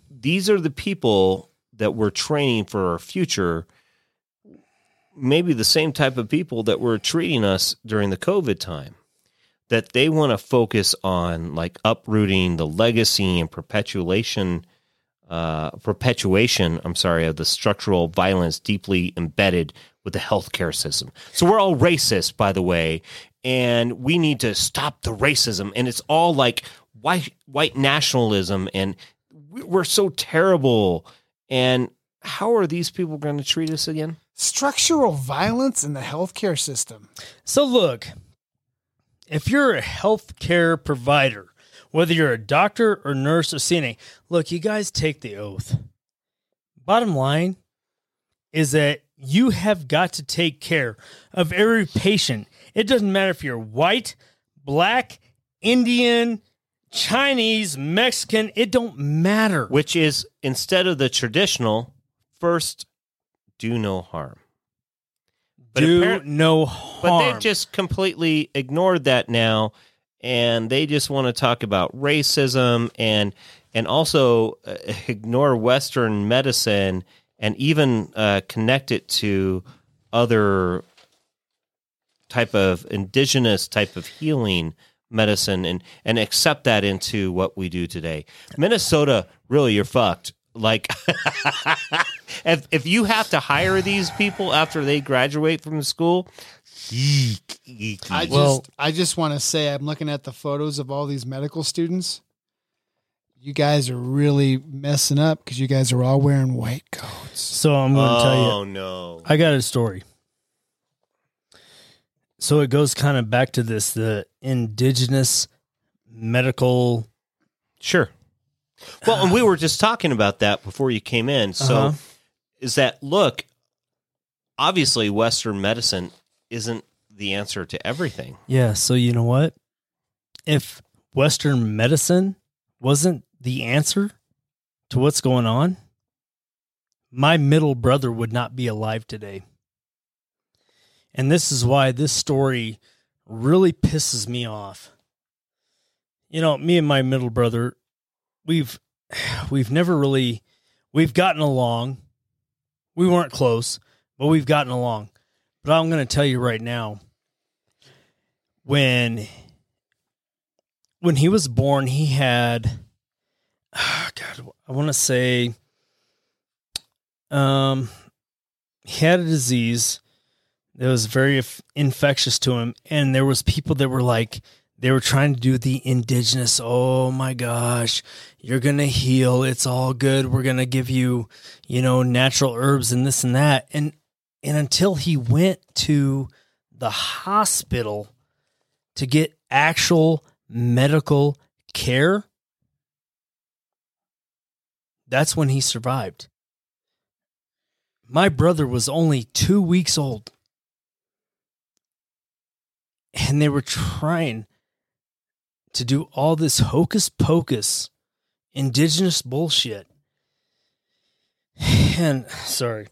these are the people that we're training for our future. Maybe the same type of people that were treating us during the COVID time. That they want to focus on like uprooting the legacy and perpetuation, uh, perpetuation. I'm sorry, of the structural violence deeply embedded with the healthcare system. So we're all racist, by the way, and we need to stop the racism. And it's all like white white nationalism, and we- we're so terrible. And how are these people going to treat us again? Structural violence in the healthcare system. So look, if you're a healthcare provider, whether you're a doctor or nurse or CNA, look, you guys take the oath. Bottom line is that you have got to take care of every patient. It doesn't matter if you're white, black, Indian, Chinese, Mexican, it don't matter. Which is instead of the traditional first, do no harm. But Do no harm. But they've just completely ignored that now, and they just want to talk about racism and and also uh, ignore Western medicine and even uh, connect it to other type of indigenous type of healing medicine and and accept that into what we do today. Minnesota, really, you're fucked. Like, if if you have to hire these people after they graduate from the school, I just Well- I just want to say I'm looking at the photos of all these medical students. You guys are really messing up because you guys are all wearing white coats. so I'm going to tell you. oh no, I got a story. So it goes kind of back to this the indigenous medical. sure. Well, and we were just talking about that before you came in. So, Uh-huh. is that look? Obviously, Western medicine isn't the answer to everything. Yeah. So you know what? If Western medicine wasn't the answer to what's going on, my middle brother would not be alive today. And this is why this story really pisses me off. You know, me and my middle brother, we've we've never really we've gotten along. We weren't close, but we've gotten along. But I'm going to tell you right now when when he was born, he had God, I want to say um he had a disease that was very inf- infectious to him. And there was people that were like they were trying to do the indigenous oh my gosh you're gonna heal. It's all good. We're gonna give you you know natural herbs and this and that. And and until he went to the hospital to get actual medical care that's when he survived. My brother was only two weeks old and they were trying to do all this hocus pocus indigenous bullshit. And sorry.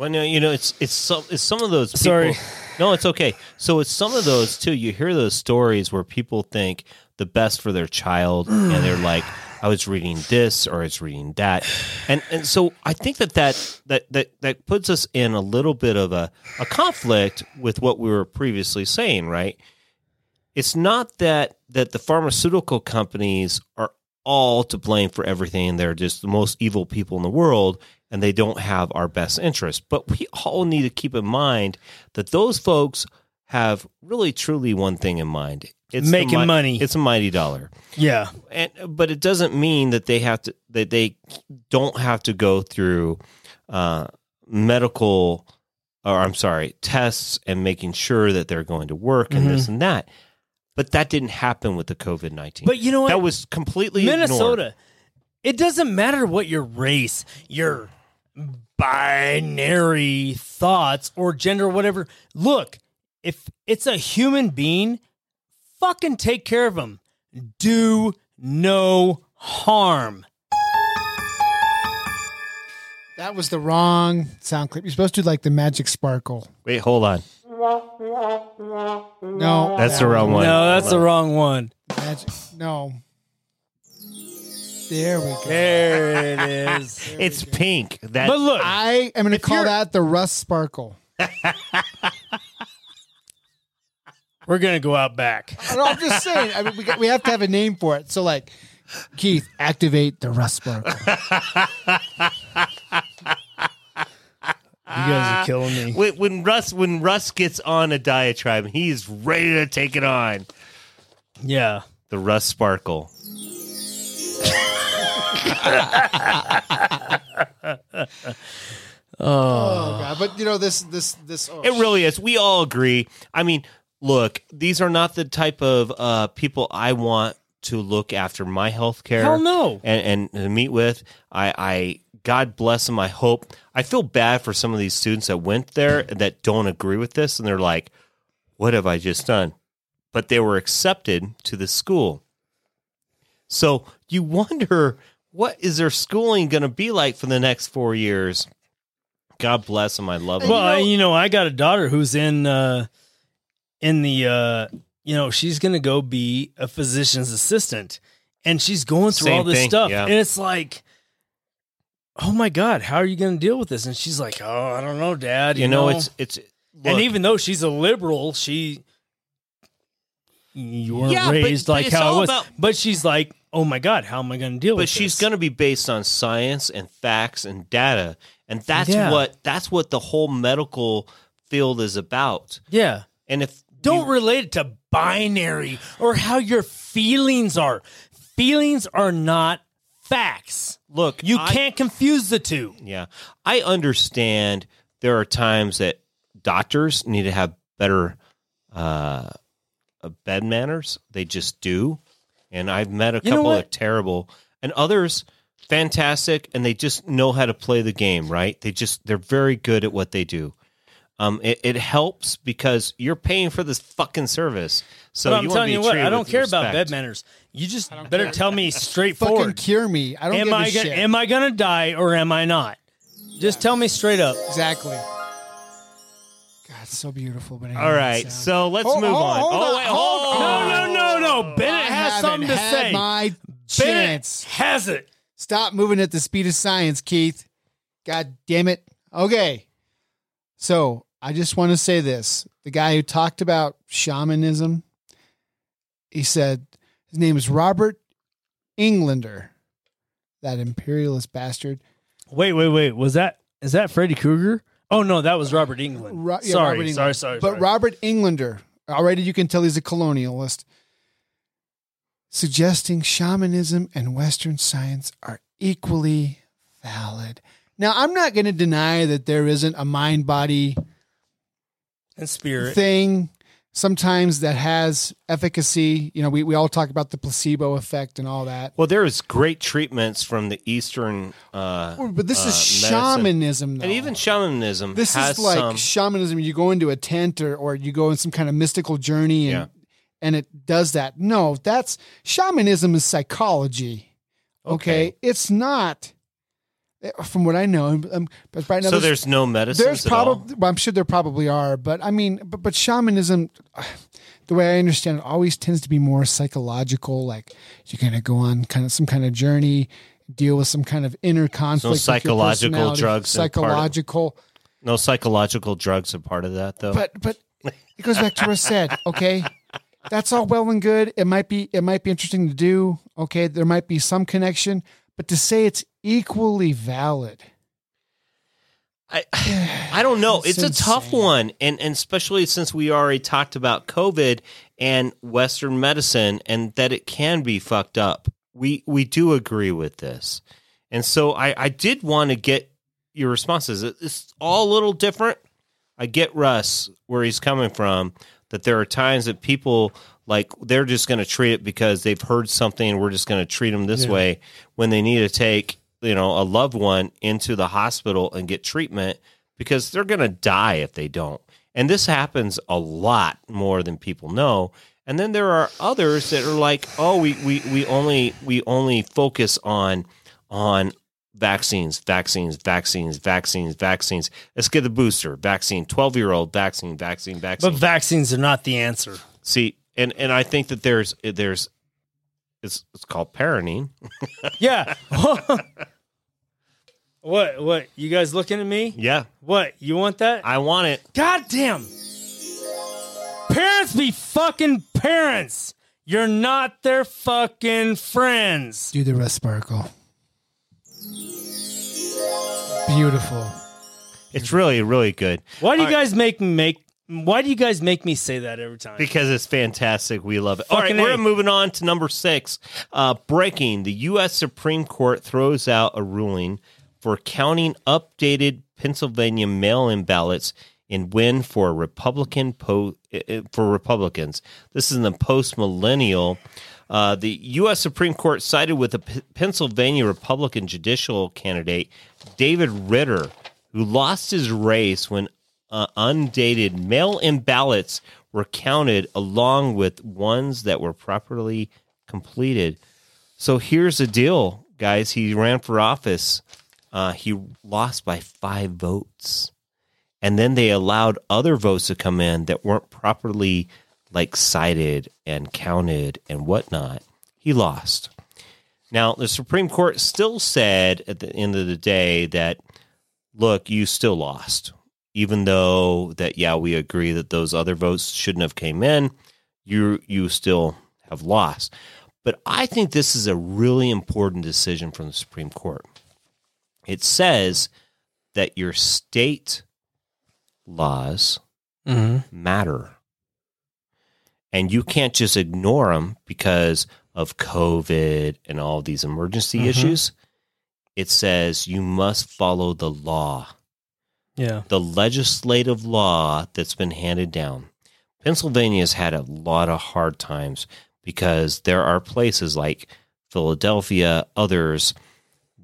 Well, no, you know, it's it's some it's some of those. People, Sorry. no, it's okay. So it's some of those too. You hear those stories where people think the best for their child, and they're like, "I was reading this or I was reading that," and and so I think that that that that that puts us in a little bit of a a conflict with what we were previously saying, right? It's not that that the pharmaceutical companies are all to blame for everything. They're just the most evil people in the world and they don't have our best interest. But we all need to keep in mind that those folks have really truly one thing in mind. It's Making mi- money. It's a mighty dollar. Yeah. And but it doesn't mean that they have to that they don't have to go through uh, medical or I'm sorry, tests and making sure that they're going to work and this and that. But that didn't happen with the COVID nineteen. But you know what? That was completely ignored. Minnesota. It doesn't matter what your race, your binary thoughts or gender, whatever. Look, if it's a human being, fucking take care of them. Do no harm. That was the wrong sound clip. You're supposed to do like the magic sparkle. Wait, hold on. No, That's the wrong one. No, that's the wrong one. Magic. No. There we go. There it is. It's pink. That But look, I am going to If call you're- that the Russ sparkle. we're gonna go out back. No, I'm just saying. I mean, we, got, we have to have a name for it. So, like, Keith, activate the Russ sparkle. You guys are killing me. when, when Russ when Russ gets on a diatribe, he's ready to take it on. Yeah. The Russ Sparkle. Oh god! But you know this this this. Oh, It really is. We all agree. I mean, look, these are not the type of uh, people I want to look after my health care. Hell no. And, and to meet with. I, I God bless them. I hope. I feel bad for some of these students that went there that don't agree with this, and they're like, "What have I just done?" But they were accepted to the school. So you wonder what is their schooling going to be like for the next four years? God bless them. I love them. Well, I- you know, I got a daughter who's in uh in the uh you know, she's going to go be a physician's assistant and she's going through Same all this thing, stuff yeah. and it's like Oh my god, how are you going to deal with this? And she's like, "Oh, I don't know, dad." You, you know, it's it's and even though she's a liberal, she you weren't Yeah, raised but like it's how it was. about- but she's like, "Oh my god, how am I going to deal with it? but she's this?" going to be based on science and facts and data and that's Yeah. what that's what the whole medical field is about Yeah. and if Don't you- relate it to binary or how your feelings are. Feelings are not facts. look You I- can't confuse the two. yeah. I understand there are times that doctors need to have better uh bed manners. They just do. And i've met a You couple of terrible. And others fantastic and they just know how to play the game right? They just they're very good at what they do Um, it, it helps because you're paying for this fucking service. So but I'm you telling be you what, I don't with care about bed manners. You just better tell me straight. Fucking straightforward. cure me. I don't Am give a I shit. gonna, am I gonna die or am I not? Just tell me straight up. exactly. God, it's so beautiful. But All right, so let's Hold- move hold- on. hold oh on, wait, hold hold on. on. No, no, no, no. Bennett I has something to had say. My Bennett chance. has it. Stop moving at the speed of science, Keith. God damn it. Okay. So I just want to say this. The guy who talked about shamanism, he said his name is Robert Englander, that imperialist bastard. Wait, wait, wait. Was that is that Freddy Krueger? Oh no, that was Robert Englund. Ro- yeah, sorry, Robert Englander. sorry, sorry, But sorry. Robert Englander, already you can tell he's a colonialist, suggesting shamanism and Western science are equally valid. Now, I'm not going to deny that there isn't a mind body and Spirit. thing sometimes that has efficacy. You know, we, we all talk about the placebo effect and all that. Well, there's great treatments from the Eastern, uh, But this is uh, medicine. shamanism, though. and even shamanism. this has is like some, shamanism. You go into a tent or, or you go in some kind of mystical journey and, Yeah. and it does that. No, that's shamanism is psychology. Okay. Okay. It's not, from what I know. Um, but right now, so there's no medicine. there's probably, well, I'm sure there probably are, but I mean, but, but shamanism, the way I understand it, always tends to be more psychological. Like you're going to go on kind of some kind of journey, deal with some kind of inner conflict. your psychological drugs part of- Psychological. no psychological drugs are part of that, though. But but it goes back to what I said. Okay, that's all well and good. It might be it might be interesting to do. Okay, there might be some connection, but to say it's equally valid, I, I don't know. It's, It's a tough one, and and especially since we already talked about COVID and Western medicine, and that it can be fucked up. We we do agree with this, and so I I did want to get your responses. It's all a little different. I get Russ where he's coming from. That there are times that people like they're just going to treat it because they've heard something, and we're just going to treat them this way when they need to take you know a loved one into the hospital and get treatment because they're going to die if they don't. And this happens a lot more than people know. And then there are others that are like, oh, we, we, we only we only focus on on vaccines, vaccines, vaccines, vaccines, vaccines. Let's get the booster vaccine. Twelve year old vaccine, vaccine, vaccine. But vaccines are not the answer. See, and and I think that there's there's it's it's called parenting. Yeah. what? What? You guys looking at me? Yeah, What? You want that? I want it. God damn. Parents be fucking parents. You're not their fucking friends. do the rest sparkle. Beautiful. It's really really good. Why do you All right. guys make make? Why do you guys make me say that every time? Because it's fantastic. We love it. All right, we're moving on to number six. Uh, breaking the U.S. Supreme Court throws out a ruling for counting updated Pennsylvania mail-in ballots in win for Republican po- uh, for Republicans. This is in the post-millennial. Uh, the U.S. Supreme Court sided with the P- Pennsylvania Republican judicial candidate David Ritter, who lost his race when uh, undated mail-in ballots were counted along with ones that were properly completed. So here's the deal, guys. He ran for office. Uh, he lost by five votes, and then they allowed other votes to come in that weren't properly like cited and counted and whatnot. He lost. Now the Supreme Court still said at the end of the day that look, you still lost even though that yeah we agree that those other votes shouldn't have came in you you still have lost. But i think this is a really important decision from the supreme court. It says that your state laws mm-hmm. matter. And you can't just ignore them because of covid and all these emergency mm-hmm. issues. It says you must follow the law yeah. the legislative law that's been handed down. Pennsylvania has had a lot of hard times because there are places like Philadelphia, others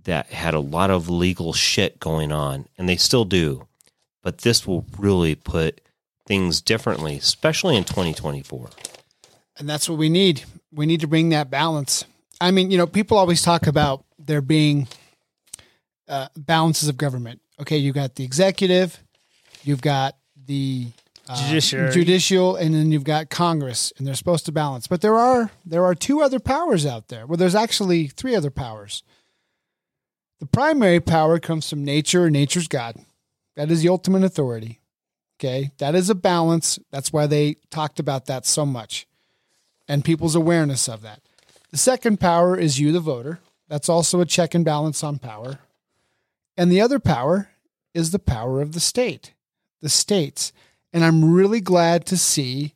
that had a lot of legal shit going on, and they still do. but this will really put things differently, especially in 2024. And that's what we need. We need to bring that balance. I mean, you know, people always talk about there being uh, balances of government. Okay, you got the executive, you've got the uh, Judiciary. judicial, and then you've got Congress, and they're supposed to balance. But there are there are two other powers out there. Well, there's actually three other powers. The primary power comes from nature. Nature's God. That is the ultimate authority. Okay, that is a balance. That's why they talked about that so much, and people's awareness of that. The second power is you, the voter. That's also a check and balance on power. And the other power is the power of the state, the states. And I'm really glad to see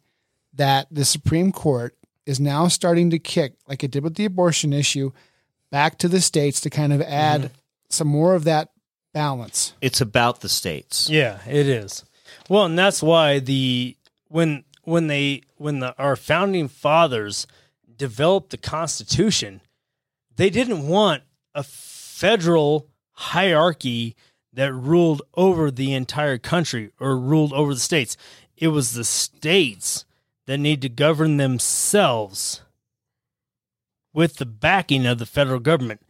that the Supreme Court is now starting to kick, like it did with the abortion issue, back to the states to kind of add mm-hmm. some more of that balance. It's about the states. Yeah, it is. Well, and that's why the when when they when the our founding fathers developed the Constitution, they didn't want a federal hierarchy that ruled over the entire country or ruled over the states. It was the states that need to govern themselves with the backing of the federal government,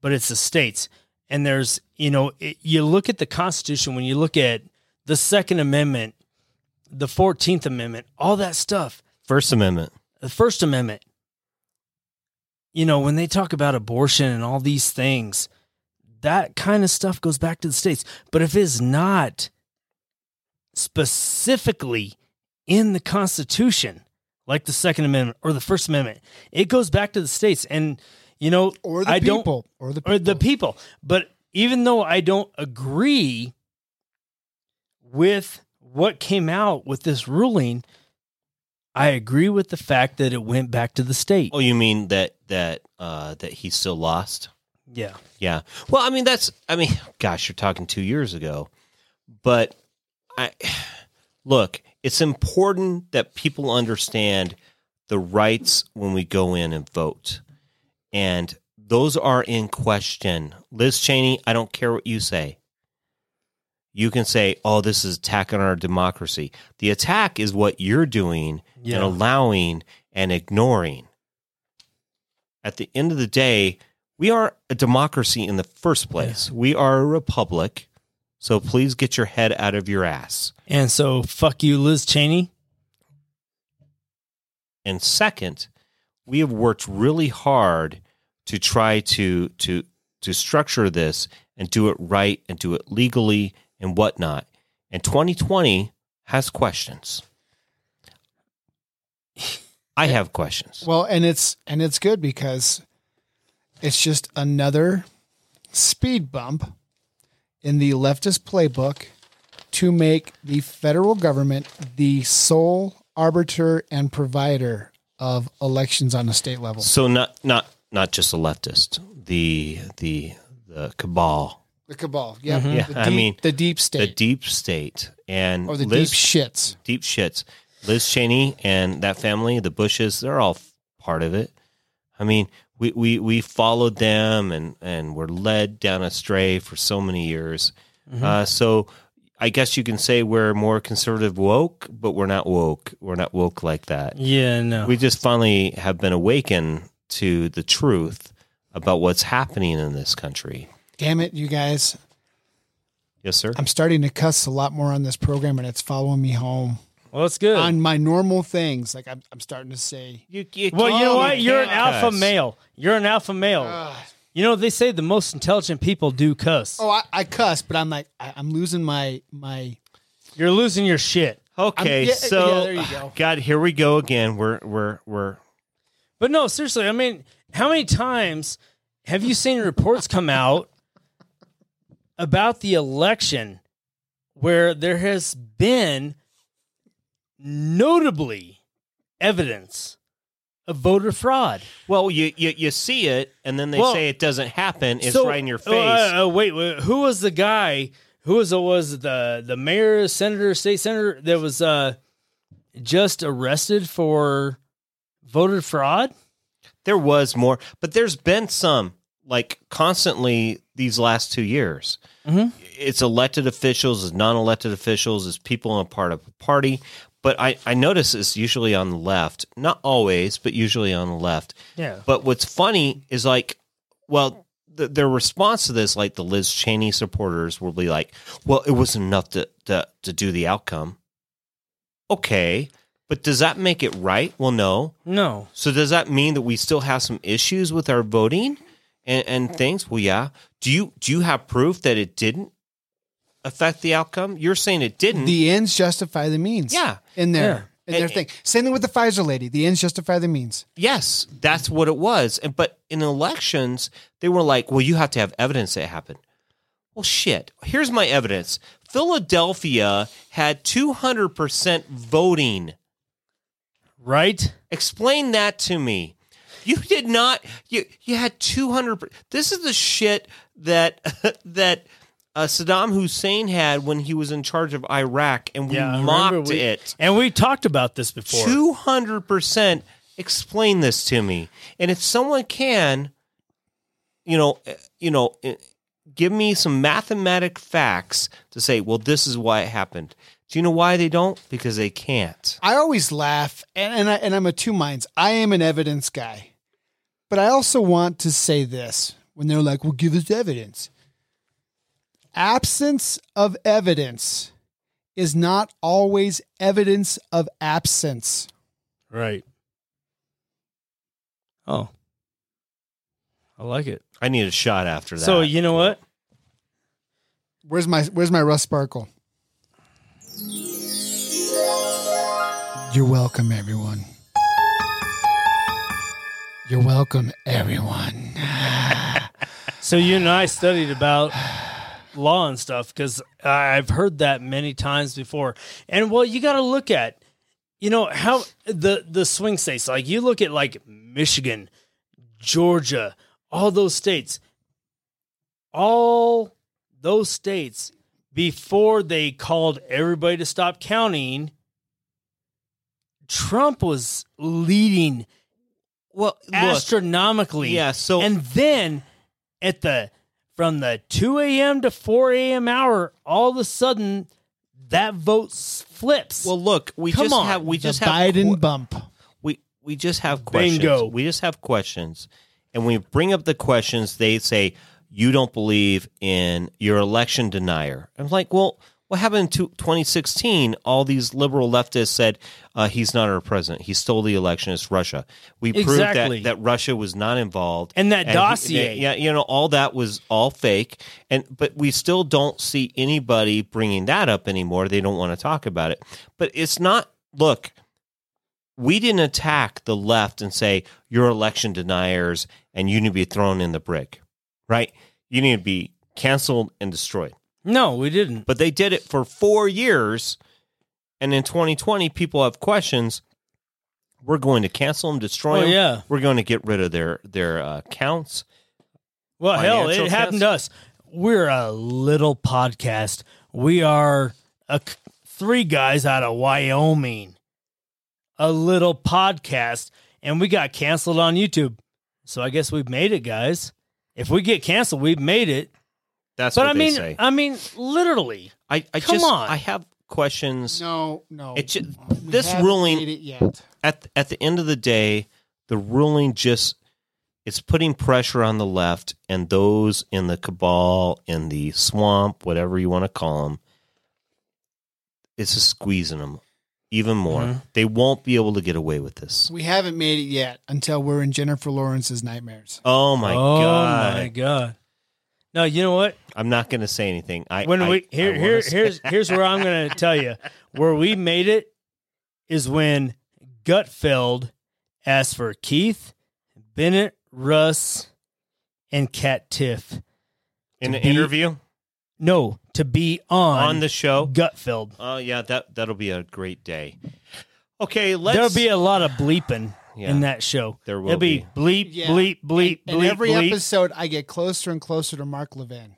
but it's the states. And there's, you know, it, you look at the Constitution when you look at the Second Amendment, the 14th Amendment, all that stuff, First Amendment. the First Amendment, you know, when they talk about abortion and all these things, that kind of stuff goes back to the states. But if it's not specifically in the Constitution, like the Second Amendment or the First Amendment, it goes back to the states. And, you know, Or the I don't- people. Or the people. or the people. But even though I don't agree with what came out with this ruling, I agree with the fact that it went back to the state. Oh, you mean that that uh, that he still lost? Yeah. Yeah. Well, I mean that's I mean, gosh, you're talking 2 years ago. But I look, it's important that people understand the rights when we go in and vote. And those are in question. Liz Cheney, I don't care what you say. You can say, "Oh, this is attack on our democracy." The attack is what you're doing Yeah. and allowing and ignoring. At the end of the day, we are a democracy in the first place. We are a republic. So please get your head out of your ass. And so, fuck you, Liz Cheney. And second, we have worked really hard to try to to to structure this and do it right and do it legally and whatnot. And 2020 has questions. I have questions. Well, and it's and it's good because it's just another speed bump in the leftist playbook to make the federal government the sole arbiter and provider of elections on a state level. So not not not just a leftist, the the the cabal, The cabal, yeah, mm-hmm. Yeah, the I mean, the deep state, the deep state, and or the Liz- deep shits. deep shits. Liz Cheney and that family, the Bushes, they're all part of it. I mean, we, we, we followed them and, and were led down astray for so many years. Uh, so I guess you can say we're more conservative woke, but we're not woke. We're not woke like that. Yeah, no. We just finally have been awakened to the truth about what's happening in this country. Damn it, you guys! Yes, sir. I'm starting to cuss a lot more on this program, and it's following me home well, it's good. on my normal things. Like I'm, I'm starting to say, You, you well, you know what? You're an alpha cuss. male. You're an alpha male. you know, they say the most intelligent people do cuss. oh, I, I cuss, but I'm like, I, I'm losing my my You're losing your shit. Okay, yeah, so yeah, there you go. God, here we go again. We're we're we're But no, seriously, I mean, how many times have you seen reports come out about the election where there has been notably evidence of voter fraud? Well, you, you you see it, and then they Well, say it doesn't happen. It's So- right in your uh, face. Uh, wait, wait, who was the guy? Who was it? Was the the mayor, senator, state senator that was uh, just arrested for voter fraud? there was more, but there's been some like constantly these last two years. Mhm. It's elected officials, it's non-elected officials, it's people in a part of a party. But I, I notice it's usually on the left. Not always, but usually on the left. Yeah. But what's funny is like, well, the, their response to this, like the Liz Cheney supporters, will be like, "Well, it wasn't enough to to, to do the outcome." Okay, but does that make it right? Well, no. No. So does that mean that we still have some issues with our voting and, and things? Well, yeah. Do you do you have proof that it didn't affect the outcome? You're saying it didn't. The ends justify the means. Yeah. In their Yeah. in their And- thing. Same thing with the Pfizer lady. The ends justify the means. Yes, that's what it was. And but in elections, they were like, "Well, you have to have evidence that it happened." Well, shit. Here's my evidence. Philadelphia had 200% voting. Right? Explain that to me. You did not you you had 200 This is the shit that that uh, Saddam Hussein had when he was in charge of Iraq and we Yeah, I mocked we- it. And we talked about this before. Two hundred percent. Explain this to me. And if someone can, you know, eh, you know, eh, give me some mathematic facts to say, well, this is why it happened. Do you know why they don't? Because they can't. I always laugh, and and, I, and I'm a two minds. I am an evidence guy, but I also want to say this when they're like, "Well, give us evidence." Absence of evidence is not always evidence of absence. Right. Oh. I like it. I need a shot after that. So, you know what? Where's my Where's my Russ sparkle? You're welcome, everyone. You're welcome, everyone. So you and I studied about law and stuff because I've heard that many times before. And well, you got to look at, you know, how the the swing states. Like you look at like Michigan, Georgia, all those states, all those states before they called everybody to stop counting. Trump was leading well, look, astronomically. yeah, so- and then at the from the two a.m. to four a.m. hour, all of a sudden that vote flips. well, look, we Come just on. have we The just have Biden que- bump. we we just have questions. Bingo. We just have questions, and when we bring up the questions, they say you don't believe in your election denier. I'm like, well, what happened in 2016? All these liberal leftists said uh, he's not our president. He stole the election. It's Russia. We proved that that Russia was not involved, And that he- dossier. yeah, you know, all that was all fake. And but we still don't see anybody bringing that up anymore. They don't want to talk about it. But it's not. Look, we didn't attack the left and say you're election deniers and you need to be thrown in the brick, right? You need to be canceled and destroyed. No, we didn't. But they did it for four years, and in 2020, people have questions. We're going to cancel them, destroy Oh, them. yeah. we're going to get rid of their their uh, accounts. Well, hell, it happened to us. We're a little podcast. We are a, three guys out of Wyoming. A little podcast, and we got canceled on YouTube. So I guess we've made it, guys. If we get canceled, we've made it. That's But what I they mean, say. I mean, literally. I, I come just on. I have questions. No, no. It ju- We this haven't ruling- made it yet. at at the end of the day, the ruling just it's putting pressure on the left and those in the cabal, in the swamp, whatever you want to call them. It's just squeezing them even more. Mhm. They won't be able to get away with this. We haven't made it yet until we're in Jennifer Lawrence's nightmares. Oh my oh god! Oh my god. No, you know what? I'm not going to say anything. I When I- we here here here's here's where I'm going to tell you where we made it is when Gutfeld asked for Keith, Bennett, Russ, and Cat Tiff. in an be interview No, to be on on the show. Gutfeld. Oh yeah, that that'll be a great day. Okay, let's. There'll be a lot of bleeping Yeah. in that show. There will It'll be, be. bleep, Yeah. bleep, bleep, And bleep, every bleep. episode, I get closer and closer to Mark Levin.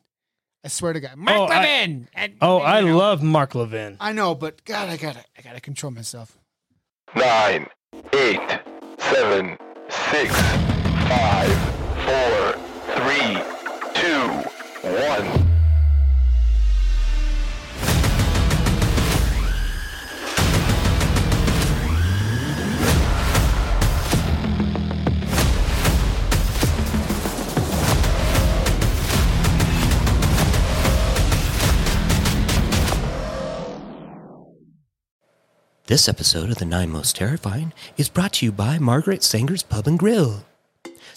I swear to God, Mark Oh, I- Levin. And- Oh, you I know, love Mark Levin. I know, but God, I gotta, I gotta control myself. nine, eight, seven, six, five, four, three, two, one. This episode of The Nine Most Terrifying is brought to you by Margaret Sanger's Pub and Grill.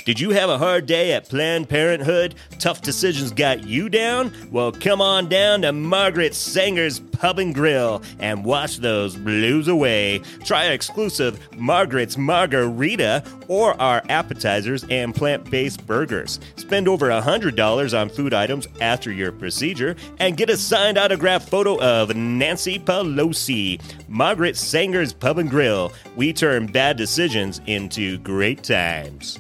Did you have a hard day at Planned Parenthood? Tough decisions got you down? Well, come on down to Margaret Sanger's Pub and Grill and wash those blues away. Try our exclusive Margaret's Margarita or our appetizers and plant based burgers. Spend over $100 on food items after your procedure and get a signed autograph photo of Nancy Pelosi. Margaret Sanger's Pub and Grill. We turn bad decisions into great times.